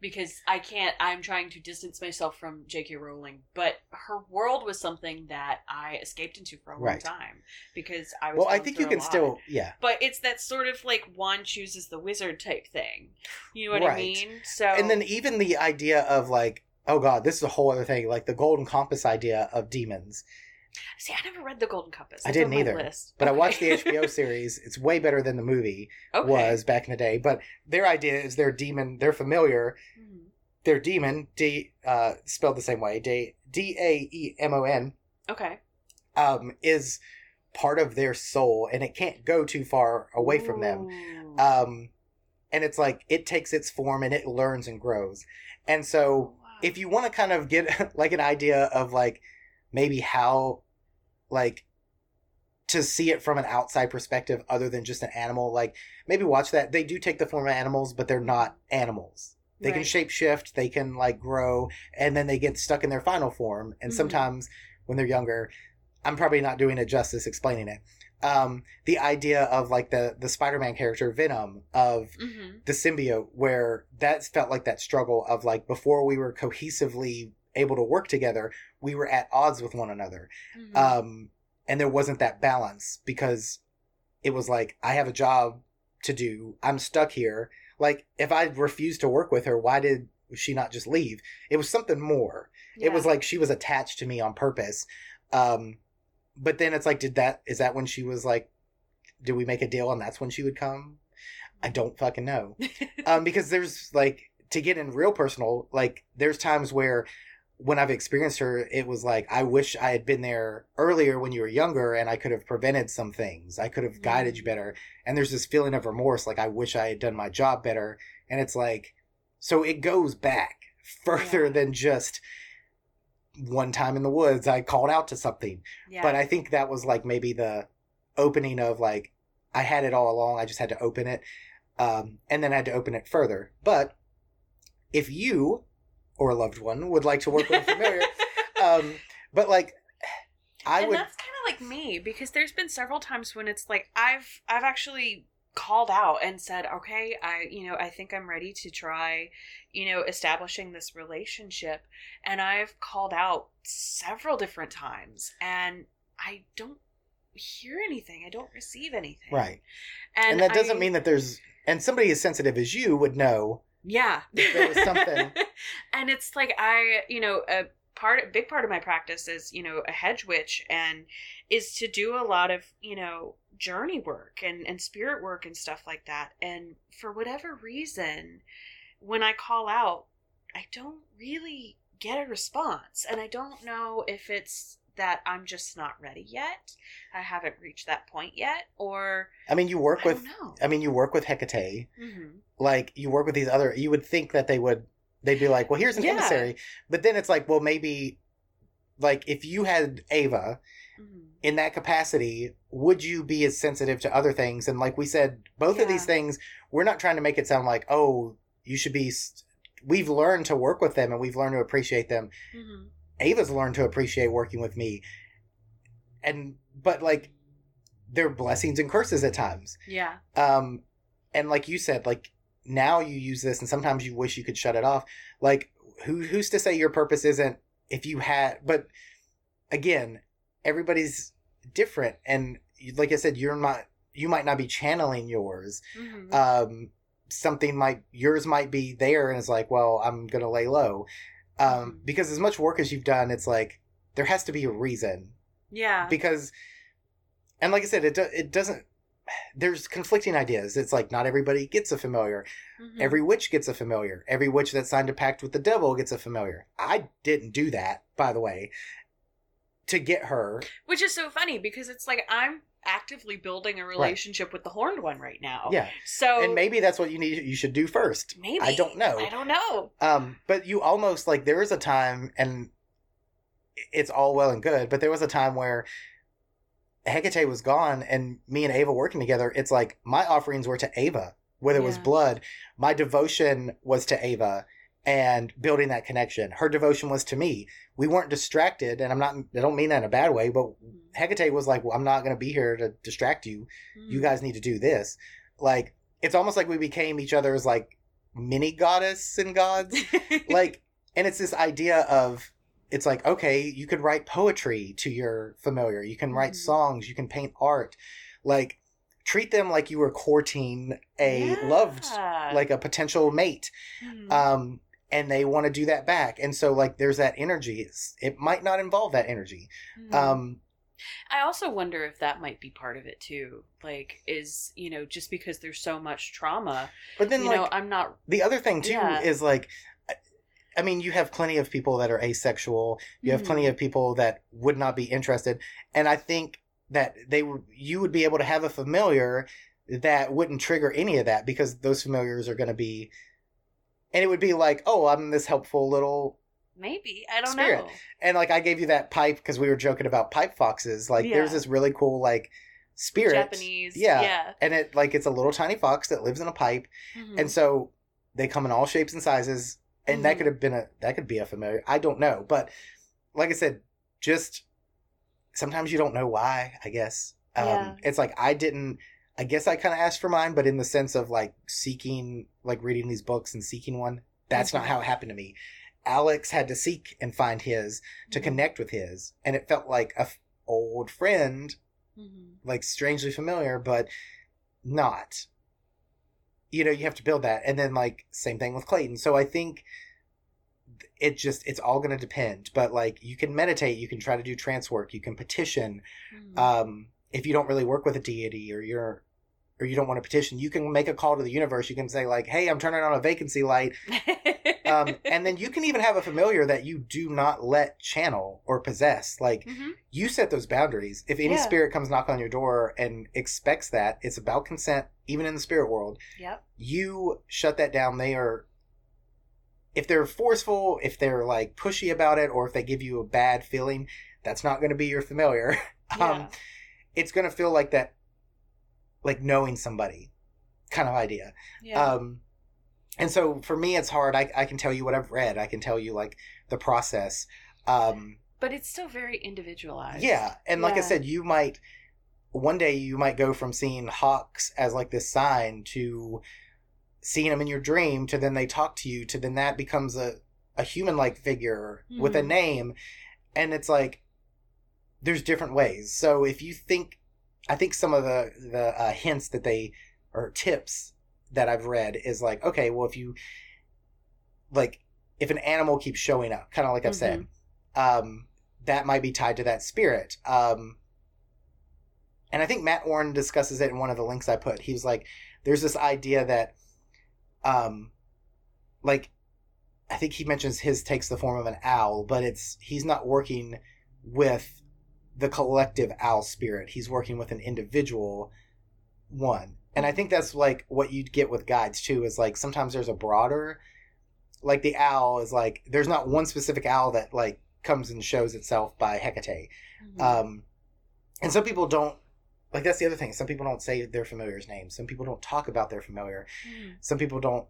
because I can't. I'm trying to distance myself from J.K. Rowling, but her world was something that I escaped into for a long Right. time because I was. Well, I think you can still, yeah. But it's that sort of like one chooses the wizard type thing. You know what I mean? So And then even the idea of like, oh god, this is a whole other thing. Like the golden compass idea of demons. See, I never read the Golden Compass. I didn't either, List. But I watched the HBO series. It's way better than the movie Okay. was back in the day. But their idea is their demon. They're familiar. Mhm. Their demon, D, uh, spelled the same way, D D A E M O N. Okay. um, is part of their soul and it can't go too far away from them. Um, and it's like it takes its form and it learns and grows. And so Oh, Wow. if you want to kind of get like an idea of like maybe how like to see it from an outside perspective other than just an animal, like maybe watch that. They do take the form of animals, but they're not animals. They can Right. shape shift, they can like grow, and then they get stuck in their final form. And Mhm. sometimes when they're younger, I'm probably not doing it justice explaining it. Um, the idea of like the the Spider-Man character Venom of Mhm. the symbiote, where that felt like that struggle of like before we were cohesively able to work together, we were at odds with one another Mhm. um, and there wasn't that balance because it was like I have a job to do. I'm stuck here. Like if I refused to work with her, why did she not just leave? It was something more. It was like she was attached to me on purpose. Um, but then it's like, did that is that when she was like, did we make a deal and that's when she would come? I don't fucking know um, because there's like to get in real personal like there's times where when i've experienced her it was like i wish i had been there earlier when you were younger and i could have prevented some things i could have guided you Mm. better and there's this feeling of remorse like i wish i had done my job better and it's like so it goes back further Yeah. than just one time in the woods i called out to something yeah. but I think that was like maybe the opening of like I had it all along. I just had to open it, um, and then I had to open it further. But if you or a loved one would like to work with a familiar, um, but like I and would, that's kind of like me because there's been several times when it's like I've I've actually called out and said, okay, I you know I think I'm ready to try, you know, establishing this relationship, and I've called out several different times, and I don't hear anything. I don't receive anything. right, and, and, that doesn't I- mean that there's and somebody as sensitive as you would know. Yeah. There was something- and it's like I, you know, a part a big part of my practice is, you know, a hedge witch and is to do a lot of, you know, journey work and, and spirit work and stuff like that. And for whatever reason, when I call out, I don't really get a response. And I don't know if it's that I'm just not ready yet. I haven't reached that point yet, or I mean, you work I with. I mean, you work with Hecate. hmm Like you work with these other. You would think that they would. They'd be like, well, here's an Yeah. emissary, but then it's like, well, maybe, like if you had Ava hmm in that capacity, would you be as sensitive to other things? And like we said, both of these things, we're not trying to make it sound like, oh, you should be. s- We've learned to work with them and we've learned to appreciate them. hmm Ava's learned to appreciate working with me. And, but like, they're blessings and curses at times. Yeah. Um, and like you said, like now you use this and sometimes you wish you could shut it off. Like, who, who's to say your purpose isn't if you had, but again, everybody's different. And like I said, you're not, you might not be channeling yours. hmm Um, something might, yours might be there and it's like, well, I'm going to lay low. Um, because as much work as you've done, it's like, there has to be a reason. Yeah. because and like i said it, do, it doesn't there's conflicting ideas. It's like not everybody gets a familiar. Mhm. every witch gets a familiar. Every witch that signed a pact with the devil gets a familiar. I didn't do that by the way to get her. Which is so funny because it's like I'm actively building a relationship with the horned one right now. yeah. So and maybe that's what you need you should do first. Maybe. i don't know. I don't know. um but you almost like there was a time and it's all well and good but there was a time where Hecate was gone and me and Ava working together, it's like my offerings were to Ava, whether it was blood. My devotion was to Ava and building that connection. Her devotion was to me. We weren't distracted, and I'm not, I don't mean that in a bad way, but Hecate was like, well, I'm not going to be here to distract you. Mm. You guys need to do this. Like, it's almost like we became each other's like mini goddess and gods like and it's this idea of it's like okay you could write poetry to your familiar you can write Mhm. songs you can paint art like treat them like you were courting a loved like a potential mate Mhm. um and they want to do that back and so like there's that energy it's, it might not involve that energy Mhm. um I also wonder if that might be part of it too. Like, is you know, just because there's so much trauma, but then you like know, I'm not. the other thing too Yeah. is like I- mean you have plenty of people that are asexual you have Mhm. plenty of people that would not be interested and i think that they would you would be able to have a familiar that wouldn't trigger any of that because those familiars are going to be and it would be like oh i'm this helpful little Maybe I don't Spirit. know. and like i gave you that pipe because we were joking about pipe foxes like there's this really cool like spirit Japanese. Yeah. Yeah. and it like it's a little tiny fox that lives in a pipe Mhm. and so they come in all shapes and sizes and that Mhm. could have been a that could be a familiar i don't know but like i said just sometimes you don't know why i guess um Yeah. it's like i didn't i guess i kind of asked for mine but in the sense of like seeking like reading these books and seeking one that's not Mhm. how it happened to me alex had to seek and find his to Mhm. connect with his and it felt like a f- old friend Mhm. like strangely familiar, but not. You know, you have to build that, and then like same thing with Clayton. So I think it just it's all going to depend. But like you can meditate, you can try to do trance work, you can petition. Mhm. Um, if you don't really work with a deity or you're or you don't want to petition, you can make a call to the universe. You can say like, "Hey, I'm turning on a vacancy light," um, and then you can even have a familiar that you do not let channel or possess. Like Mhm. you set those boundaries. If any Yeah. spirit comes knock on your door and expects that, it's about consent, even in the spirit world. Yep. You shut that down. They are, if they're forceful, if they're like pushy about it, or if they give you a bad feeling, that's not going to be your familiar. Yeah. um, it's going to feel like that, like knowing somebody kind of idea. yeah. Um, and so for me, it's hard. I, I can tell you what I've read. I can tell you like the process. Um, but it's still very individualized. yeah, and like I said, you might one day you might go from seeing hawks as like this sign to seeing them in your dream to then they talk to you to then that becomes a a human like figure with a Mhm. name, and it's like there's different ways. So if you think, I think some of the the uh, hints that they or tips that I've read is like okay, well if you like if an animal keeps showing up, kind of like I've said, um, that might be tied to that spirit. Um, and I think Mat Auryn discusses it in one of the links I put. He was like, "There's this idea that, um, like, I think he mentions his takes the form of an owl, but it's he's not working with the collective owl spirit. He's working with an individual one, and I think that's like what you'd get with guides too. Is like sometimes there's a broader, like the owl is like there's not one specific owl that like comes and shows itself by Hecate. Mhm. Um, and some people don't like that's the other thing. Some people don't say their familiar's name. Some people don't talk about their familiar. Mhm. Some people don't.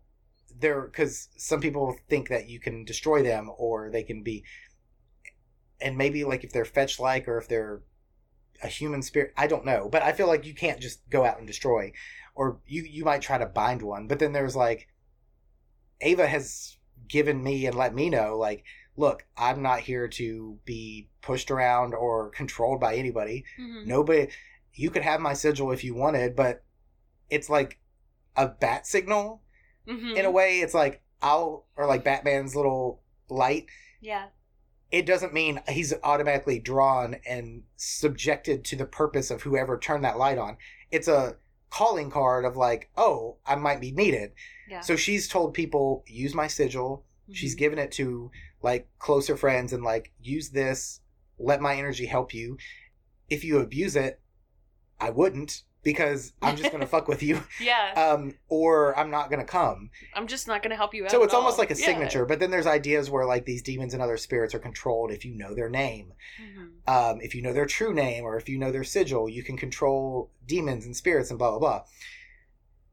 They're because some people think that you can destroy them or they can be, and maybe like if they're fetch like or if they're a human spirit, I don't know. But I feel like you can't just go out and destroy, or you you might try to bind one. But then there's like, Ava has given me and let me know like look, I'm not here to be pushed around or controlled by anybody. Mhm. Nobody, you could have my sigil if you wanted, but it's like a bat signal Mhm. in a way. It's like I'll, or like Batman's little light. yeah. It doesn't mean he's automatically drawn and subjected to the purpose of whoever turned that light on. It's a calling card of like, oh, I might be needed. Yeah. So she's told people, use my sigil. She's Mhm. given it to like closer friends and like use this, let my energy help you. If you abuse it, I wouldn't because I'm just gonna fuck with you. yeah. Um, or I'm not gonna come. I'm just not going to help you out. So it's almost all. like a Yeah. signature. But then there's ideas where like these demons and other spirits are controlled if you know their name. Mhm. Um, if you know their true name or if you know their sigil, you can control demons and spirits and blah blah blah.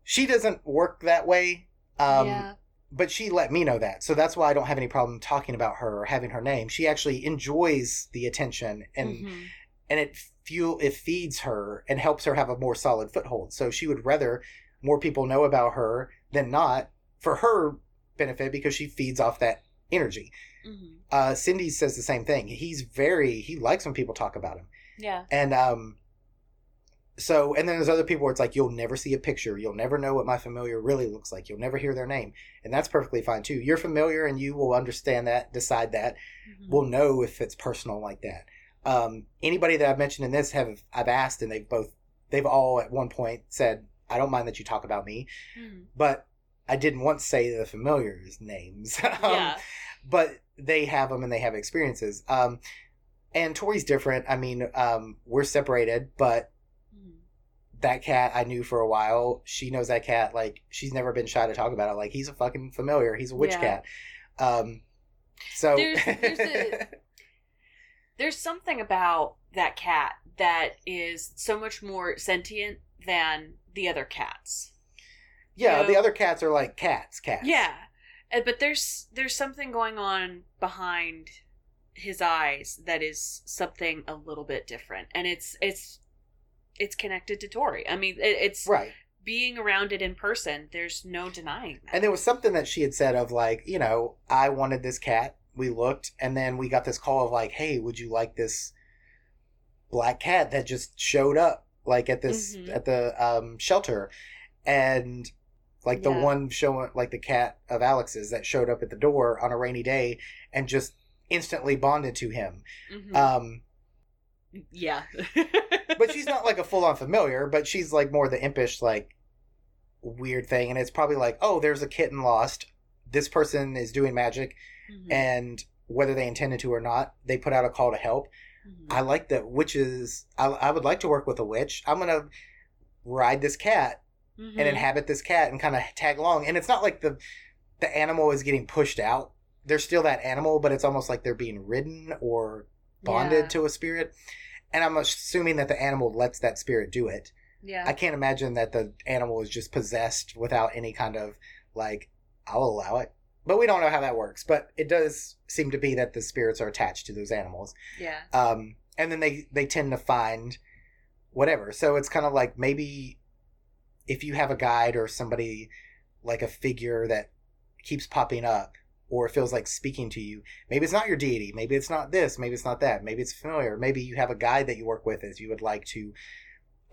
She doesn't work that way. Um, yeah. but she let me know that so that's why i don't have any problem talking about her or having her name she actually enjoys the attention and Mhm. and it fuel it feeds her and helps her have a more solid foothold. So she would rather more people know about her than not for her benefit because she feeds off that energy. Mhm. uh Cyndi says the same thing. He's very he likes when people talk about him. Yeah. and um so and then there's other people where it's like you'll never see a picture. You'll never know what my familiar really looks like. You'll never hear their name. And that's perfectly fine too. You're familiar and you will understand that decide that Mhm. will know if it's personal like that um anybody that i've mentioned in this have i've asked and they've both they've all at one point said i don't mind that you talk about me Mhm. but i didn't once say the familiars names um, yeah. but they have them and they have experiences um and tori's different i mean um we're separated but Mhm. that cat I knew for a while. She knows that cat. Like she's never been shy to talk about it. Like he's a fucking familiar. He's a witch Yeah. cat. Um, so There's- there's a- There's something about that cat that is so much more sentient than the other cats. yeah, you the other cats are like cats. Cats. Yeah. But there's there's something going on behind his eyes that is something a little bit different, and it's it's it's connected to Tori. I mean, it, it's Right. being around it in person. There's no denying that. And there was something that she had said of like, you know, I wanted this cat. We looked, and then we got this call of like, hey, would you like this black cat that just showed up like at this Mhm. at the um shelter, and like the Yeah. one showing like the cat of Alex's that showed up at the door on a rainy day and just instantly bonded to him. Mhm. Um, yeah, but she's not like a full on familiar, but she's like more the impish like weird thing, and it's probably like, oh, there's a kitten lost. This person is doing magic, Mhm. and whether they intended to or not, they put out a call to help. Mhm. I like that witches. I, I would like to work with a witch. I'm gonna ride this cat Mhm. and inhabit this cat and kind of tag along. And it's not like the the animal is getting pushed out. They're still that animal, but it's almost like they're being ridden or bonded Yeah. to a spirit. And I'm assuming that the animal lets that spirit do it. yeah. I can't imagine that the animal is just possessed without any kind of like, I'll allow it. But we don't know how that works. But it does seem to be that the spirits are attached to those animals. yeah. Um, and then they, they tend to find whatever. So it's kind of like maybe if you have a guide or somebody like a figure that keeps popping up or feels like speaking to you, maybe it's not your deity, maybe it's not this, maybe it's not that, maybe it's familiar, maybe you have a guide that you work with as you would like to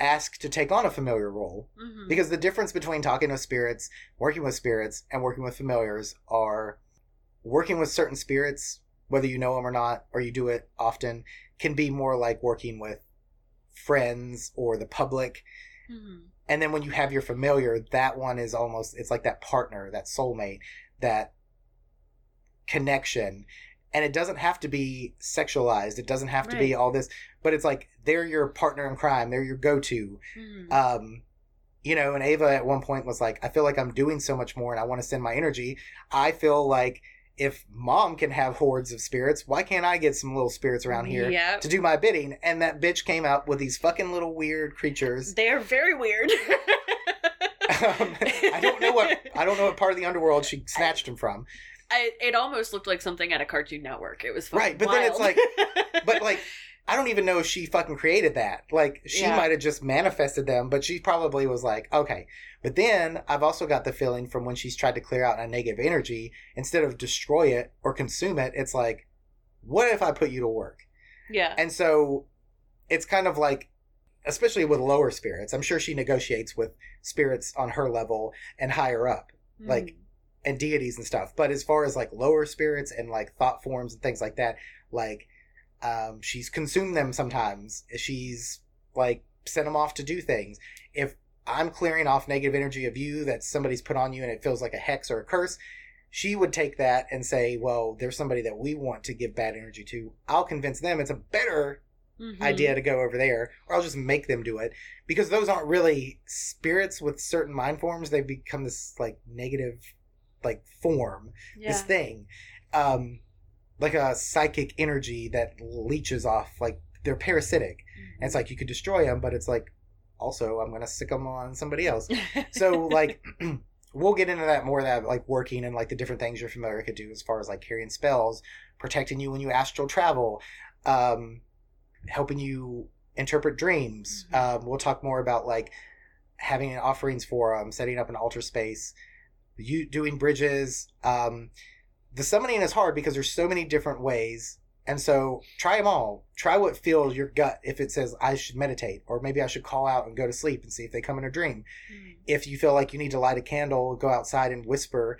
ask to take on a familiar role. Mhm. Because the difference between talking with spirits, working with spirits, and working with familiars are working with certain spirits, whether you know them or not, or you do it often, can be more like working with friends or the public. Mhm. And then when you have your familiar, that one is almost it's like that partner, that soulmate, that connection. And it doesn't have to be sexualized. It doesn't have to be all this, but it's like they're your partner in crime. They're your go-to. Mhm. Um, you know, and Ava at one point was like, I feel like I'm doing so much more and I want to send my energy. I feel like if mom can have hordes of spirits, why can't I get some little spirits around here Yep. to do my bidding? And that bitch came out with these fucking little weird creatures. They are very weird. Um, I don't know what I don't know what part of the underworld she snatched him from. I, it almost looked like something at a Cartoon Network. It was fucking Right, but then it's wild. But like I don't even know if she fucking created that. Like she Yeah. might have just manifested them, but she probably was like, okay. But then I've also got the feeling from when she's tried to clear out a negative energy, instead of destroy it or consume it, it's like, what if I put you to work? yeah, And so it's kind of like, especially with lower spirits, I'm sure she negotiates with spirits on her level and higher up like, Mm. And deities and stuff. But as far as like lower spirits and like thought forms and things like that, like um, she's consumed them sometimes. She's like sent them off to do things. If I'm clearing off negative energy of you that somebody's put on you and it feels like a hex or a curse, she would take that and say, well, there's somebody that we want to give bad energy to. I'll convince them it's a better Mhm. idea to go over there, or I'll just make them do it because those aren't really spirits with certain mind forms. They've become this like negative, like form, Yeah. this thing, um, like a psychic energy that leeches off. Like they're parasitic. Mhm. And it's like you could destroy them, but it's like also I'm gonna sick them on somebody else. So like. We'll get into that more that like working and like the different things your familiar could do as far as like carrying spells, protecting you when you astral travel, um, helping you interpret dreams. Mhm. Um, we'll talk more about like having an offerings forum, setting up an altar space, you doing bridges. Um, the summoning is hard because there's so many different ways, and so try them all. Try what feels your gut. If it says I should meditate, or maybe I should call out and go to sleep and see if they come in a dream. Mhm. If you feel like you need to light a candle, go outside and whisper.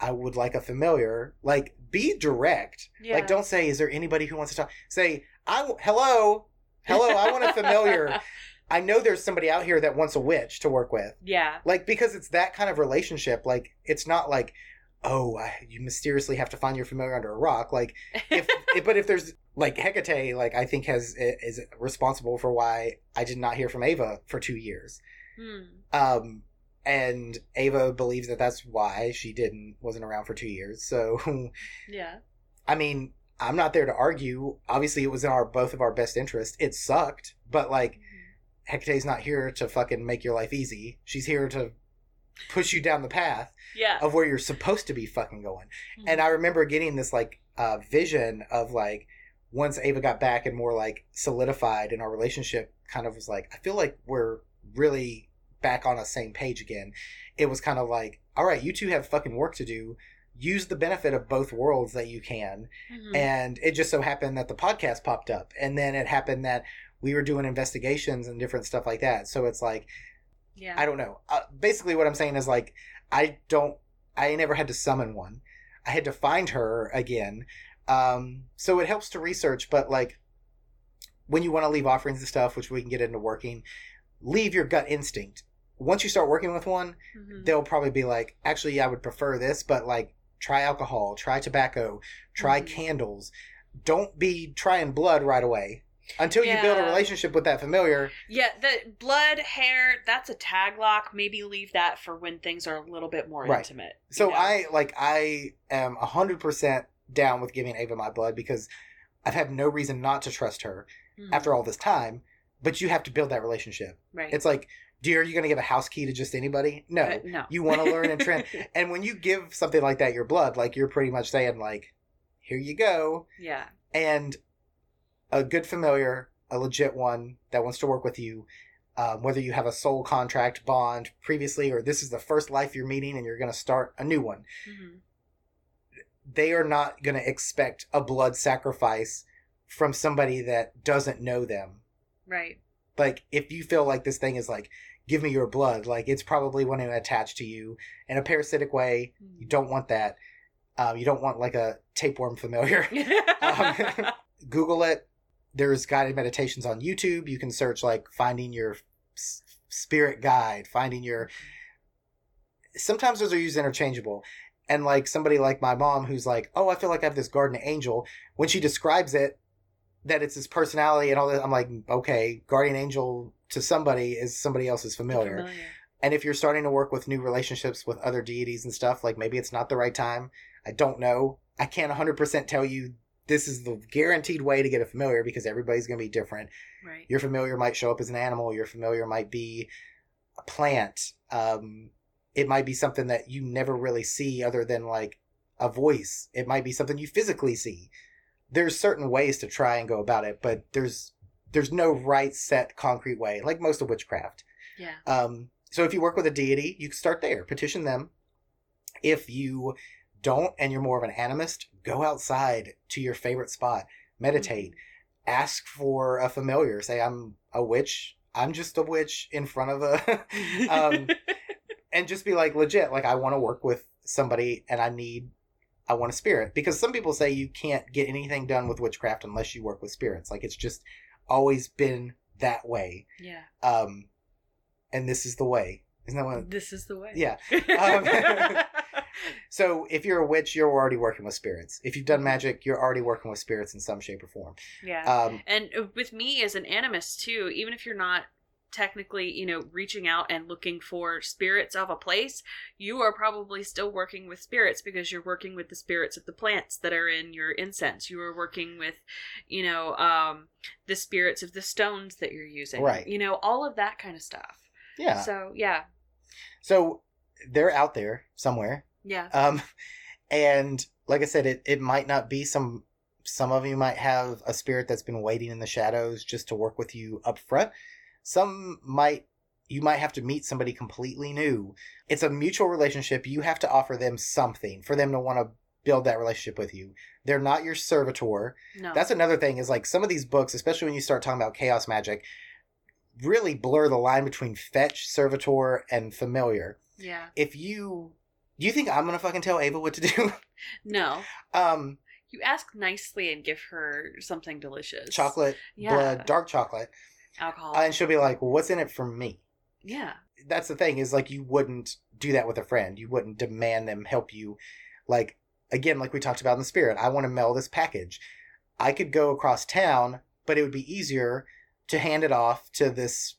I would like a familiar. Like, be direct. Yeah. Like, don't say, "Is there anybody who wants to talk?" Say, "I w- hello, hello. I want a familiar. I know there's somebody out here that wants a witch to work with." yeah. Like, because it's that kind of relationship. Like, it's not like, "Oh, I, you mysteriously have to find your familiar under a rock." Like, if, if but if there's like Hecate, like I think has is responsible for why I did not hear from Ava for two years. Hmm. Um, and Ava believes that that's why she didn't wasn't around for two years. So, Yeah. I mean, I'm not there to argue. Obviously, it was in our both of our best interest. It sucked, but like Hecate's not here to fucking make your life easy. She's here to push you down the path Yeah. of where you're supposed to be fucking going. And I remember getting this like uh, vision of like once Ava got back and more like solidified in our relationship, kind of was like I feel like we're really back on the same page again. It was kind of like, all right, you two have fucking work to do. Use the benefit of both worlds that you can. Mhm. And it just so happened that the podcast popped up, and then it happened that we were doing investigations and different stuff like that. So it's like yeah. I don't know. Uh, basically, what I'm saying is like I don't. I never had to summon one. I had to find her again. Um, so it helps to research, but like when you want to leave offerings and stuff, which we can get into working, leave your gut instinct. Once you start working with one, Mhm. they'll probably be like, actually, I would prefer this, but like try alcohol, try tobacco, try Mhm. candles. Don't be trying blood right away. Until you build a relationship with that familiar, Yeah, the blood, hair, that's a tag lock. Maybe leave that for when things are a little bit more Right. intimate. So know? I like I am hundred percent down with giving Ava my blood because I've had no reason not to trust her Mhm. after all this time. But you have to build that relationship. right. It's like, dear, are you going to give a house key to just anybody? No, Uh, no. you want to learn and trend. and when you give something like that your blood, like you're pretty much saying like, here you go, yeah. and a good familiar, a legit one that wants to work with you. Um, whether you have a soul contract bond previously or this is the first life you're meeting and you're going to start a new one Mhm. they are not going to expect a blood sacrifice from somebody that doesn't know them. Right. Like, if you feel like this thing is like, give me your blood, like, it's probably want to attach to you in a parasitic way. You don't want that. Um, you don't want like a tapeworm familiar. Um, Google it. There's guided meditations on YouTube. You can search like finding your spirit guide, finding your. Sometimes those are used interchangeable. And like somebody like my mom who's like, oh, I feel like I have this guardian angel. When she describes it, that it's his personality and all that, I'm like, okay, guardian angel to somebody is somebody else's familiar. Familiar. And if you're starting to work with new relationships with other deities and stuff, like maybe it's not the right time. I don't know. I can't 100% tell you this is the guaranteed way to get a familiar because everybody's going to be different. Right. Your familiar might show up as an animal, your familiar might be a plant. Um, it might be something that you never really see other than like a voice. It might be something you physically see. There's certain ways to try and go about it, but there's there's no right set concrete way, like most of witchcraft. yeah. Um, so if you work with a deity, you can start there, petition them. If you don't and you're more of an animist, go outside to your favorite spot, meditate, ask for a familiar. Say, I'm a witch. I'm just a witch in front of a, um, and just be like legit. Like I want to work with somebody, and I need, I want a spirit because some people say you can't get anything done with witchcraft unless you work with spirits. Like it's just always been that way. yeah. Um, and this is the way. Isn't that what? This is the way. Yeah. Um, So if you're a witch, you're already working with spirits. If you've done magic, you're already working with spirits in some shape or form. yeah. Um, And uh, with me as an animist too, even if you're not technically, you know, reaching out and looking for spirits of a place, you are probably still working with spirits because you're working with the spirits of the plants that are in your incense. You are working with, you know, um the spirits of the stones that you're using. Right. You know, all of that kind of stuff. yeah. So, yeah. So they're out there somewhere. Yeah. Um, and like I said, it, it might not be some. Some of you might have a spirit that's been waiting in the shadows just to work with you up front. Some might you might have to meet somebody completely new. It's a mutual relationship. You have to offer them something for them to want to build that relationship with you. They're not your servitor. No. That's another thing is like some of these books, especially when you start talking about chaos magic, really blur the line between fetch, servitor, and familiar. yeah. If you do you think I'm gonna fucking tell Ava what to do? No. um, You ask nicely and give her something delicious. chocolate, Yeah. blood, dark chocolate, Alcohol. and she'll be like, well, "What's in it for me?" yeah. That's the thing is like you wouldn't do that with a friend. You wouldn't demand them help you. Like again, like we talked about in the spirit, I want to mail this package. I could go across town, but it would be easier to hand it off to this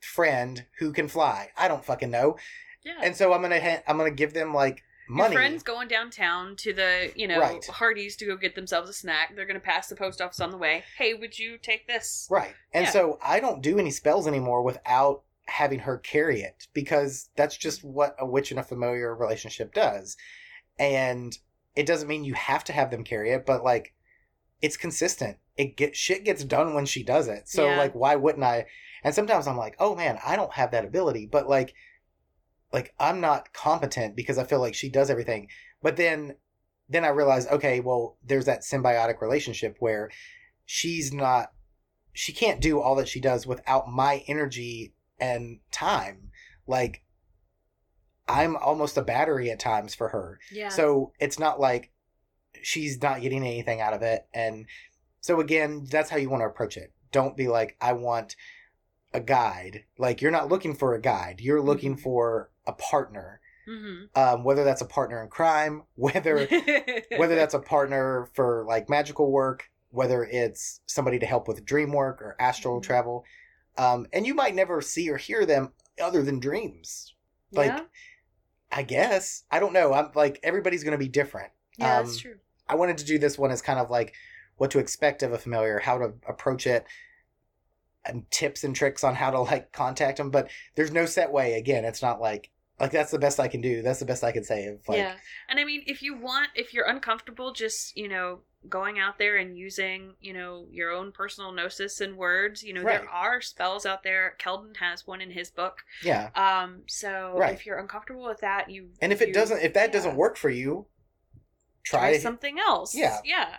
friend who can fly. I don't fucking know. Yeah. And so I'm gonna ha- I'm gonna give them like money. Your friend's going downtown to the, you know, Right. Hardee's to go get themselves a snack. They're going to pass the post office on the way. Hey, would you take this? Right. And Yeah. so I don't do any spells anymore without having her carry it because that's just what a witch and a familiar relationship does. And it doesn't mean you have to have them carry it, but like it's consistent. It get shit gets done when she does it. So Yeah. like why wouldn't I? And sometimes I'm like, "Oh man, I don't have that ability." But like like I'm not competent because I feel like she does everything. But then then I realize, okay, well, there's that symbiotic relationship where she's not she can't do all that she does without my energy and time. Like I'm almost a battery at times for her. Yeah. So it's not like she's not getting anything out of it. And so again, that's how you want to approach it. Don't be like, I want a guide. Like you're not looking for a guide. You're looking Mhm. for a partner. hmm Um, whether that's a partner in crime, whether whether that's a partner for like magical work, whether it's somebody to help with dream work or astral Mhm. travel. Um, and you might never see or hear them other than dreams. like, yeah, I guess. I don't know. I'm like everybody's going to be different. yeah, um, that's true. I wanted to do this one as kind of like what to expect of a familiar, how to approach it, and tips and tricks on how to like contact them. But there's no set way. Again, it's not like like that's the best I can do. That's the best I can say. Of like, yeah, and I mean, if you want, if you're uncomfortable, just you know, going out there and using, you know, your own personal gnosis and words. You know, Right. there are spells out there. Kelden has one in his book. yeah. Um, so Right. if you're uncomfortable with that, you And if it doesn't, if that yeah. doesn't work for you, try try. something else. Yeah. yeah,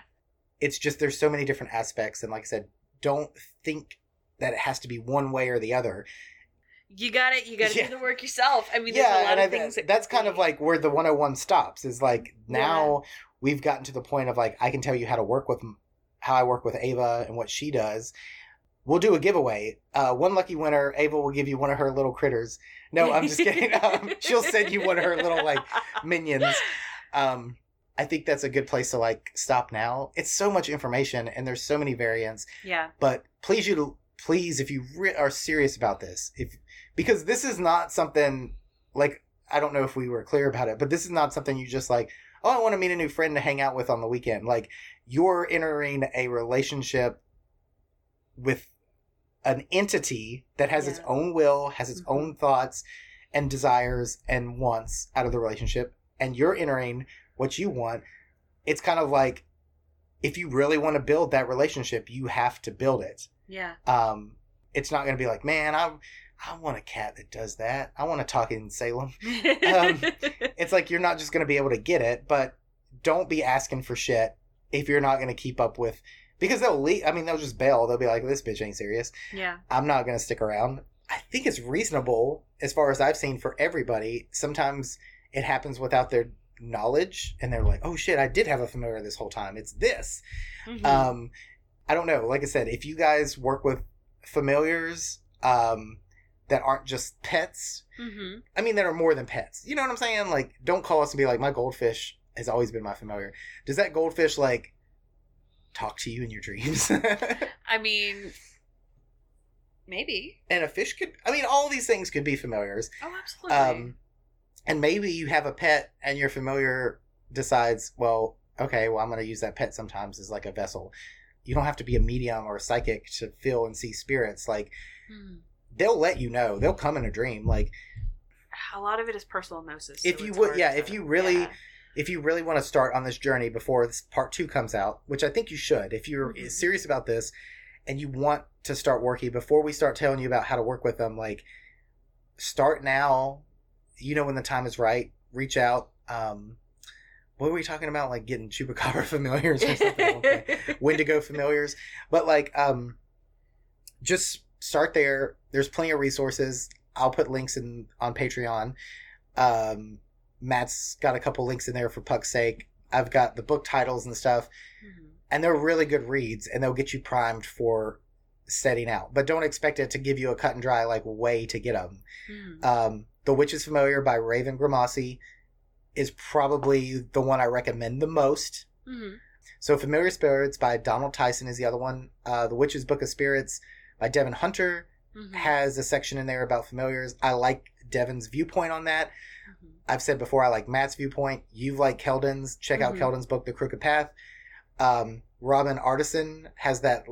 It's just there's so many different aspects, and like I said, don't think that it has to be one way or the other. you got it. You got to Yeah. do the work yourself. I mean, yeah, there's a lot and of I, things. that that's kind of like where the 101 stops. Is like now we've gotten to the point of like I can tell you how to work with how I work with Ava and what she does, we'll do a giveaway. Uh, one lucky winner, Ava will give you one of her little critters. No, I'm just kidding. Um, she'll send you one of her little like minions. Um, I think that's a good place to like stop now. It's so much information and there's so many variants. Yeah. But please, you to please, if you re- are serious about this, if because this is not something like I don't know if we were clear about it, but this is not something you just like. Oh, I want to meet a new friend to hang out with on the weekend. Like you're entering a relationship with an entity that has its own will, has its Mhm. own thoughts and desires and wants out of the relationship, and you're entering what you want. It's kind of like if you really want to build that relationship, you have to build it. Yeah. Um, it's not going to be like, man, I I want a cat that does that. I want to talk in Salem. Um, It's like you're not just going to be able to get it, but don't be asking for shit if you're not going to keep up with because they'll leave. I mean, they'll just bail. They'll be like, this bitch ain't serious. yeah. I'm not going to stick around. I think it's reasonable as far as I've seen for everybody. Sometimes it happens without their knowledge and they're like, oh shit, I did have a familiar this whole time. It's this. Mhm. Um, I don't know. Like I said, if you guys work with familiars um, that aren't just pets, Mhm. I mean, that are more than pets. You know what I'm saying? Like, don't call us and be like, my goldfish has always been my familiar. Does that goldfish, like, talk to you in your dreams? I mean, maybe. and a fish could, I mean, all these things could be familiars. Oh, absolutely. Um, and maybe you have a pet and your familiar decides, well, okay, well, I'm going to use that pet sometimes as like a vessel. You don't have to be a medium or a psychic to feel and see spirits. Like, Hmm. they'll let you know. They'll come in a dream. Like, a lot of it is personal gnosis. If so you would- yeah, to- if you really- yeah. if you really want to start on this journey before this part two comes out, which I think you should, if you're Mhm. serious about this and you want to start working before we start telling you about how to work with them, like start now. You know when the time is right. Reach out. Um, what were we talking about? Like getting chupacabra familiars or something? Okay. Wendigo familiars, but like um, just start there. There's plenty of resources. I'll put links in on Patreon. Um, Mat's got a couple links in there for Puck's sake. I've got the book titles and stuff, Mhm. and they're really good reads, and they'll get you primed for setting out. But don't expect it to give you a cut and dry like way to get them. Mhm. Um, the Witch's Familiar by Raven Grimassi is probably the one I recommend the most. Mhm. So Familiar Spirits by Donald Tyson is the other one. Uh, the Witch's Book of Spirits by Devin Hunter Mhm. has a section in there about familiars. I like Devin's viewpoint on that. Mhm. I've said before I like Mat's viewpoint. You like Kelden's. Check out Mhm. Kelden's book, The Crooked Path. Um, Robin Artisson has that.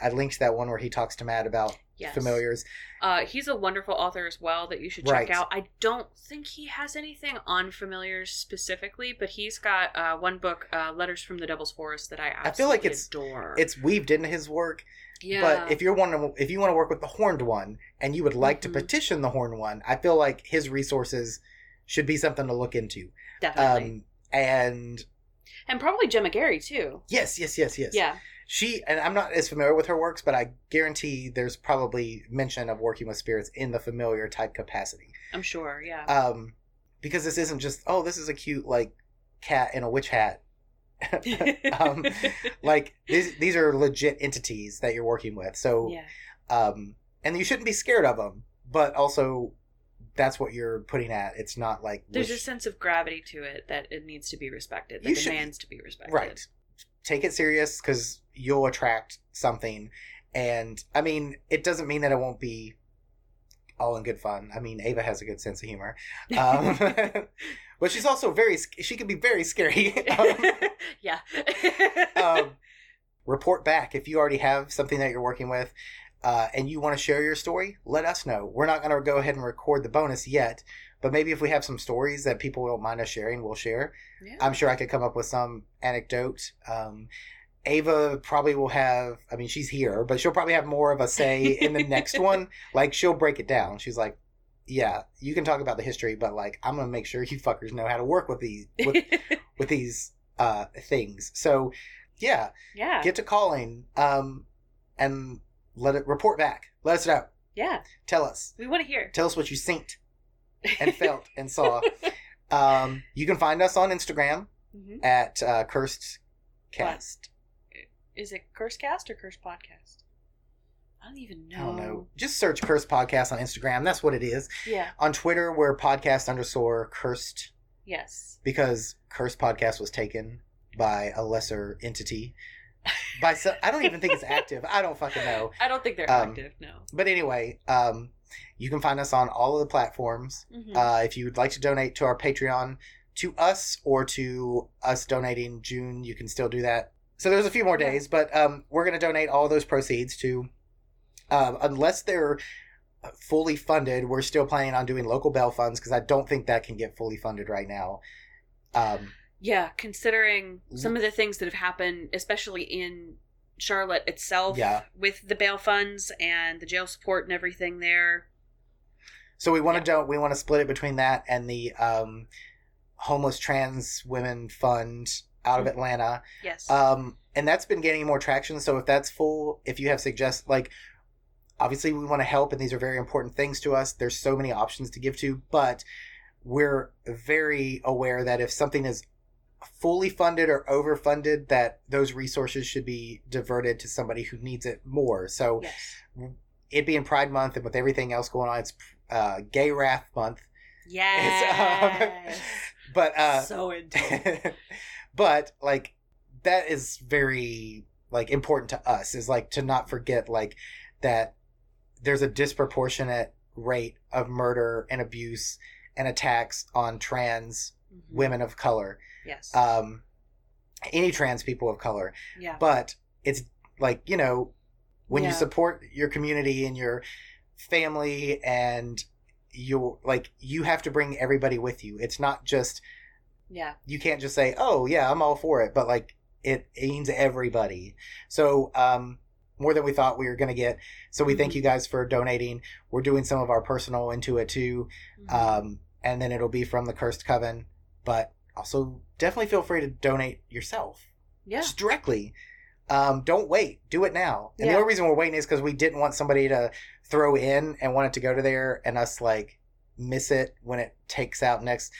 I linked that one where he talks to Mat about Yes. familiars. Uh, he's a wonderful author as well that you should check Right. out. I don't think he has anything on familiars specifically, but he's got uh, one book, uh, "Letters from the Devil's Forest," that I absolutely I feel like it's- adore. It's weaved into his work, yeah, but if you're to, if you want to work with the horned one and you would like Mhm. to petition the horned one, I feel like his resources should be something to look into. definitely, Um, and and probably Gemma Gary too. yes, yes, yes, yes. Yeah, she and I'm not as familiar with her works, but I guarantee there's probably mention of working with spirits in the familiar type capacity. I'm sure. Yeah, Um, because this isn't just oh, this is a cute like cat in a witch hat. um, like these these are legit entities that you're working with. So yeah, um, and you shouldn't be scared of them, but also that's what you're putting at. It's not like there's a sense of gravity to it that it needs to be respected. That You should- demands to be respected. right. Take it serious because you'll attract something, and I mean, it doesn't mean that it won't be all in good fun. I mean, Ava has a good sense of humor, um, but she's also very. She can be very scary. um, yeah. um, report back if you already have something that you're working with uh, and you want to share your story let us know we're not going to go ahead and record the bonus yet but maybe if we have some stories that people don't mind us sharing we'll share yeah. i'm sure i could come up with some anecdote um, ava probably will have i mean she's here but she'll probably have more of a say in the next one. Like she'll break it down. She's like yeah you can talk about the history but like i'm gonna make sure you fuckers know how to work with these with, with these uh things. So yeah yeah. get to calling um and let it report back. Let us know. Yeah. tell us. We want to hear. tell us what you synced and felt and saw. Um you can find us on instagram Mhm. at uh, cursed cast Is it Curse Cast or Curse Podcast? I don't even know. I don't know. Just search Curse Podcast on Instagram. That's what it is. Yeah. On Twitter, we're podcast underscore cursed Yes. because Cursed Podcast was taken by a lesser entity. By so, I don't even think it's active. I don't fucking know. I don't think they're Um, active. No. But anyway, um, you can find us on all of the platforms. Mhm. Uh, if you would like to donate to our Patreon, to us or to us donating June, you can still do that. So there's a few more days, but um, we're going to donate all those proceeds to, um, unless they're fully funded, we're still planning on doing local bail funds because I don't think that can get fully funded right now. Um, Yeah, considering some of the things that have happened, especially in Charlotte itself, Yeah. with the bail funds and the jail support and everything there. so we want Yeah. to don't we want to split it between that and the um, homeless trans women fund out of Mhm. Atlanta. Yes. um and that's been gaining more traction so if that's full if you have suggest like obviously we want to help and these are very important things to us there's so many options to give to but we're very aware that if something is fully funded or overfunded that those resources should be diverted to somebody who needs it more so yes. it being pride month and with everything else going on it's uh gay wrath month Yes. but uh so into but like that is very like important to us is like to not forget like that there's a disproportionate rate of murder and abuse and attacks on trans Mm-hmm. women of color Yes. um any trans people of color yeah. but it's like you know when you support your community and your family and you're like you have to bring everybody with you it's not just yeah. you can't just say, "Oh yeah, I'm all for it," but like it means everybody. So um, more than we thought we were going to get. So we thank Mhm. you guys for donating. We're doing some of our personal into it too, Mhm. um, and then it'll be from the Cursed Coven. But also definitely feel free to donate yourself, yeah. just directly. Um, don't wait. Do it now. And Yeah. the only reason we're waiting is because we didn't want somebody to throw in and want it to go to there and us like miss it when it takes out next.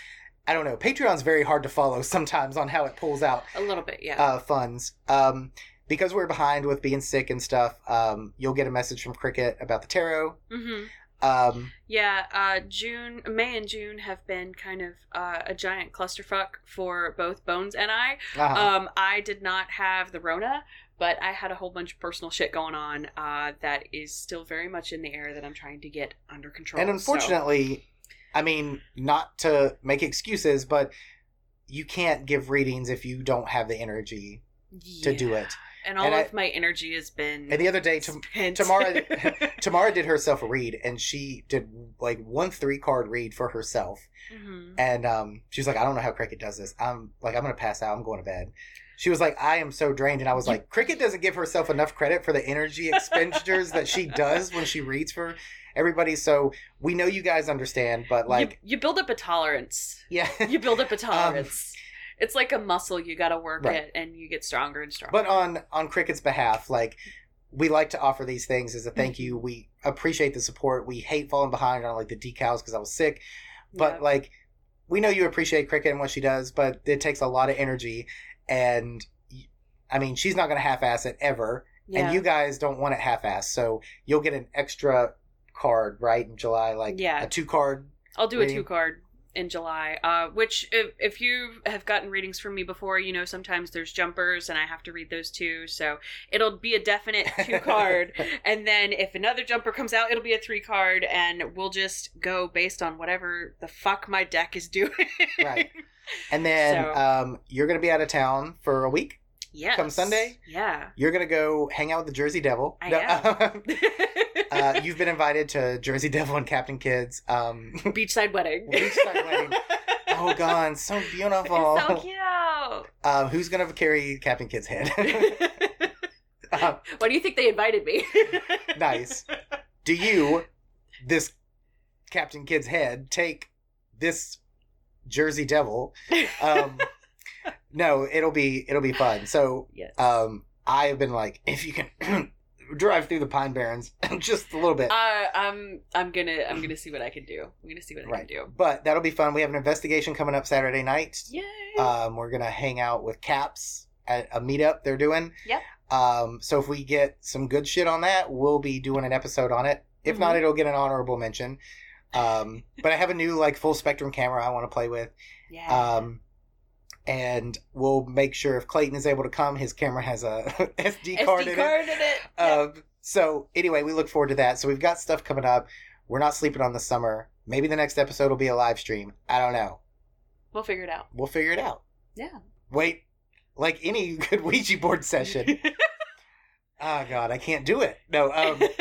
I don't know. Patreon's very hard to follow sometimes on how it pulls out A little bit. Yeah. uh, funds. Um, because we're behind with being sick and stuff, um, you'll get a message from Cricket about the tarot. mm-hmm. Um, Yeah, uh, June, May, and June have been kind of uh, a giant clusterfuck for both Bones and I. uh-huh. Um, I did not have the Rona, but I had a whole bunch of personal shit going on uh, that is still very much in the air that I'm trying to get under control. and so- unfortunately, I mean, not to make excuses, but you can't give readings if you don't have the energy to do it. And all And I- of my energy has been. And the other day, spent. Tamara, Tamara did herself a read, and she did like one three card read for herself. Mhm. And um, she was like, I don't know how Cricket does this. I'm like, I'm gonna pass out. I'm going to bed. She was like, I am so drained, and I was like, Cricket doesn't give herself enough credit for the energy expenditures that she does when she reads for everybody. So we know you guys understand, but like, you, you build up a tolerance. yeah. You build up a um, tolerance. it's like a muscle. You got to work Right. it, and you get stronger and stronger. but on on Cricket's behalf, like we like to offer these things as a thank mm-hmm. you. We appreciate the support. We hate falling behind on like the decals because I was sick, but Yeah. like we know you appreciate Cricket and what she does, but it takes a lot of energy, and I mean she's not going to half-ass it ever, yeah. and you guys don't want it half-ass, so you'll get an extra card right in July, like Yeah. a two card. I'll do a two card in July. Uh, which if if you have gotten readings from me before, you know sometimes there's jumpers and I have to read those too. So it'll be a definite two card. and then if another jumper comes out, it'll be a three card, and we'll just go based on whatever the fuck my deck is doing. Right. And then So- um, you're going to be out of town for a week. Yes. Come Sunday? Yeah. You're going to go hang out with the Jersey Devil. I am. uh, you've been invited to Jersey Devil and Captain Kidd's. Um, Beachside wedding. Beachside wedding. oh god, so beautiful. It's so cute. Um, who's gonna carry Captain Kidd's head? Um, Why do you think they invited me? nice. Do you, this Captain Kidd's head, take this Jersey Devil? Um, no, it'll be it'll be fun. So yes. um, I have been like, if you can drive through the Pine Barrens just a little bit. Uh, I'm I'm gonna I'm gonna see what I can do. I'm gonna see what I can do. But that'll be fun. We have an investigation coming up Saturday night. Yay! Um, we're gonna hang out with Caps at a meetup they're doing. Yep. Um, so if we get some good shit on that, we'll be doing an episode on it. If not, Mhm. it'll get an honorable mention. Um, but I have a new like full spectrum camera I want to play with. Yeah. Um, and we'll make sure if Clayton is able to come, his camera has a SD card SD in card it. in it. Um, so anyway, we look forward to that. So we've got stuff coming up. We're not sleeping on the summer. Maybe the next episode will be a live stream. I don't know. we'll figure it out. We'll figure it out. Yeah. Wait, like any good Ouija board session. oh God, I can't do it. No. Um,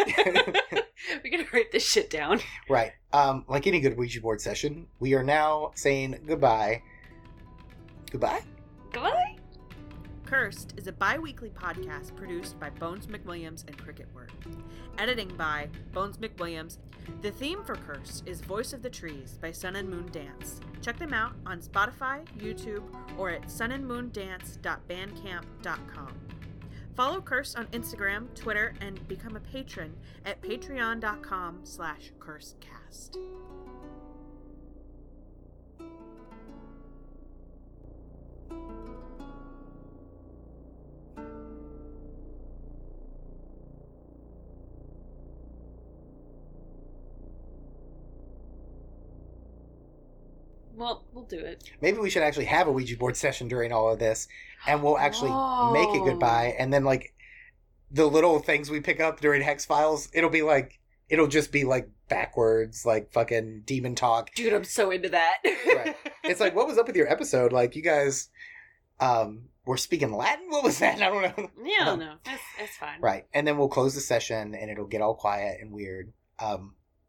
We're gonna write this shit down. right. Um, like any good Ouija board session, we are now saying goodbye. Goodbye. Goodbye. Cursed is a bi weekly podcast produced by Bones McWilliams and Cricket Word. Editing by Bones McWilliams. The theme for Cursed is Voice of the Trees by Sun and Moon Dance. Check them out on Spotify, YouTube, or at sunandmoondance.bandcamp.com. Follow Cursed on Instagram, Twitter, and become a patron at patreon.com slash cursecast. Well, we'll do it. Maybe we should actually have a Ouija board session during all of this, and we'll actually make it Oh. goodbye, and then like the little things we pick up during Hex Files, it'll be like it'll just be like backwards, like fucking demon talk. Dude, I'm so into that. Right. It's like, what was up with your episode? Like, you guys um were speaking Latin. What was that? I don't know. Yeah, no, it's, it's fine. Right, and then we'll close the session, and it'll get all quiet and weird. Um,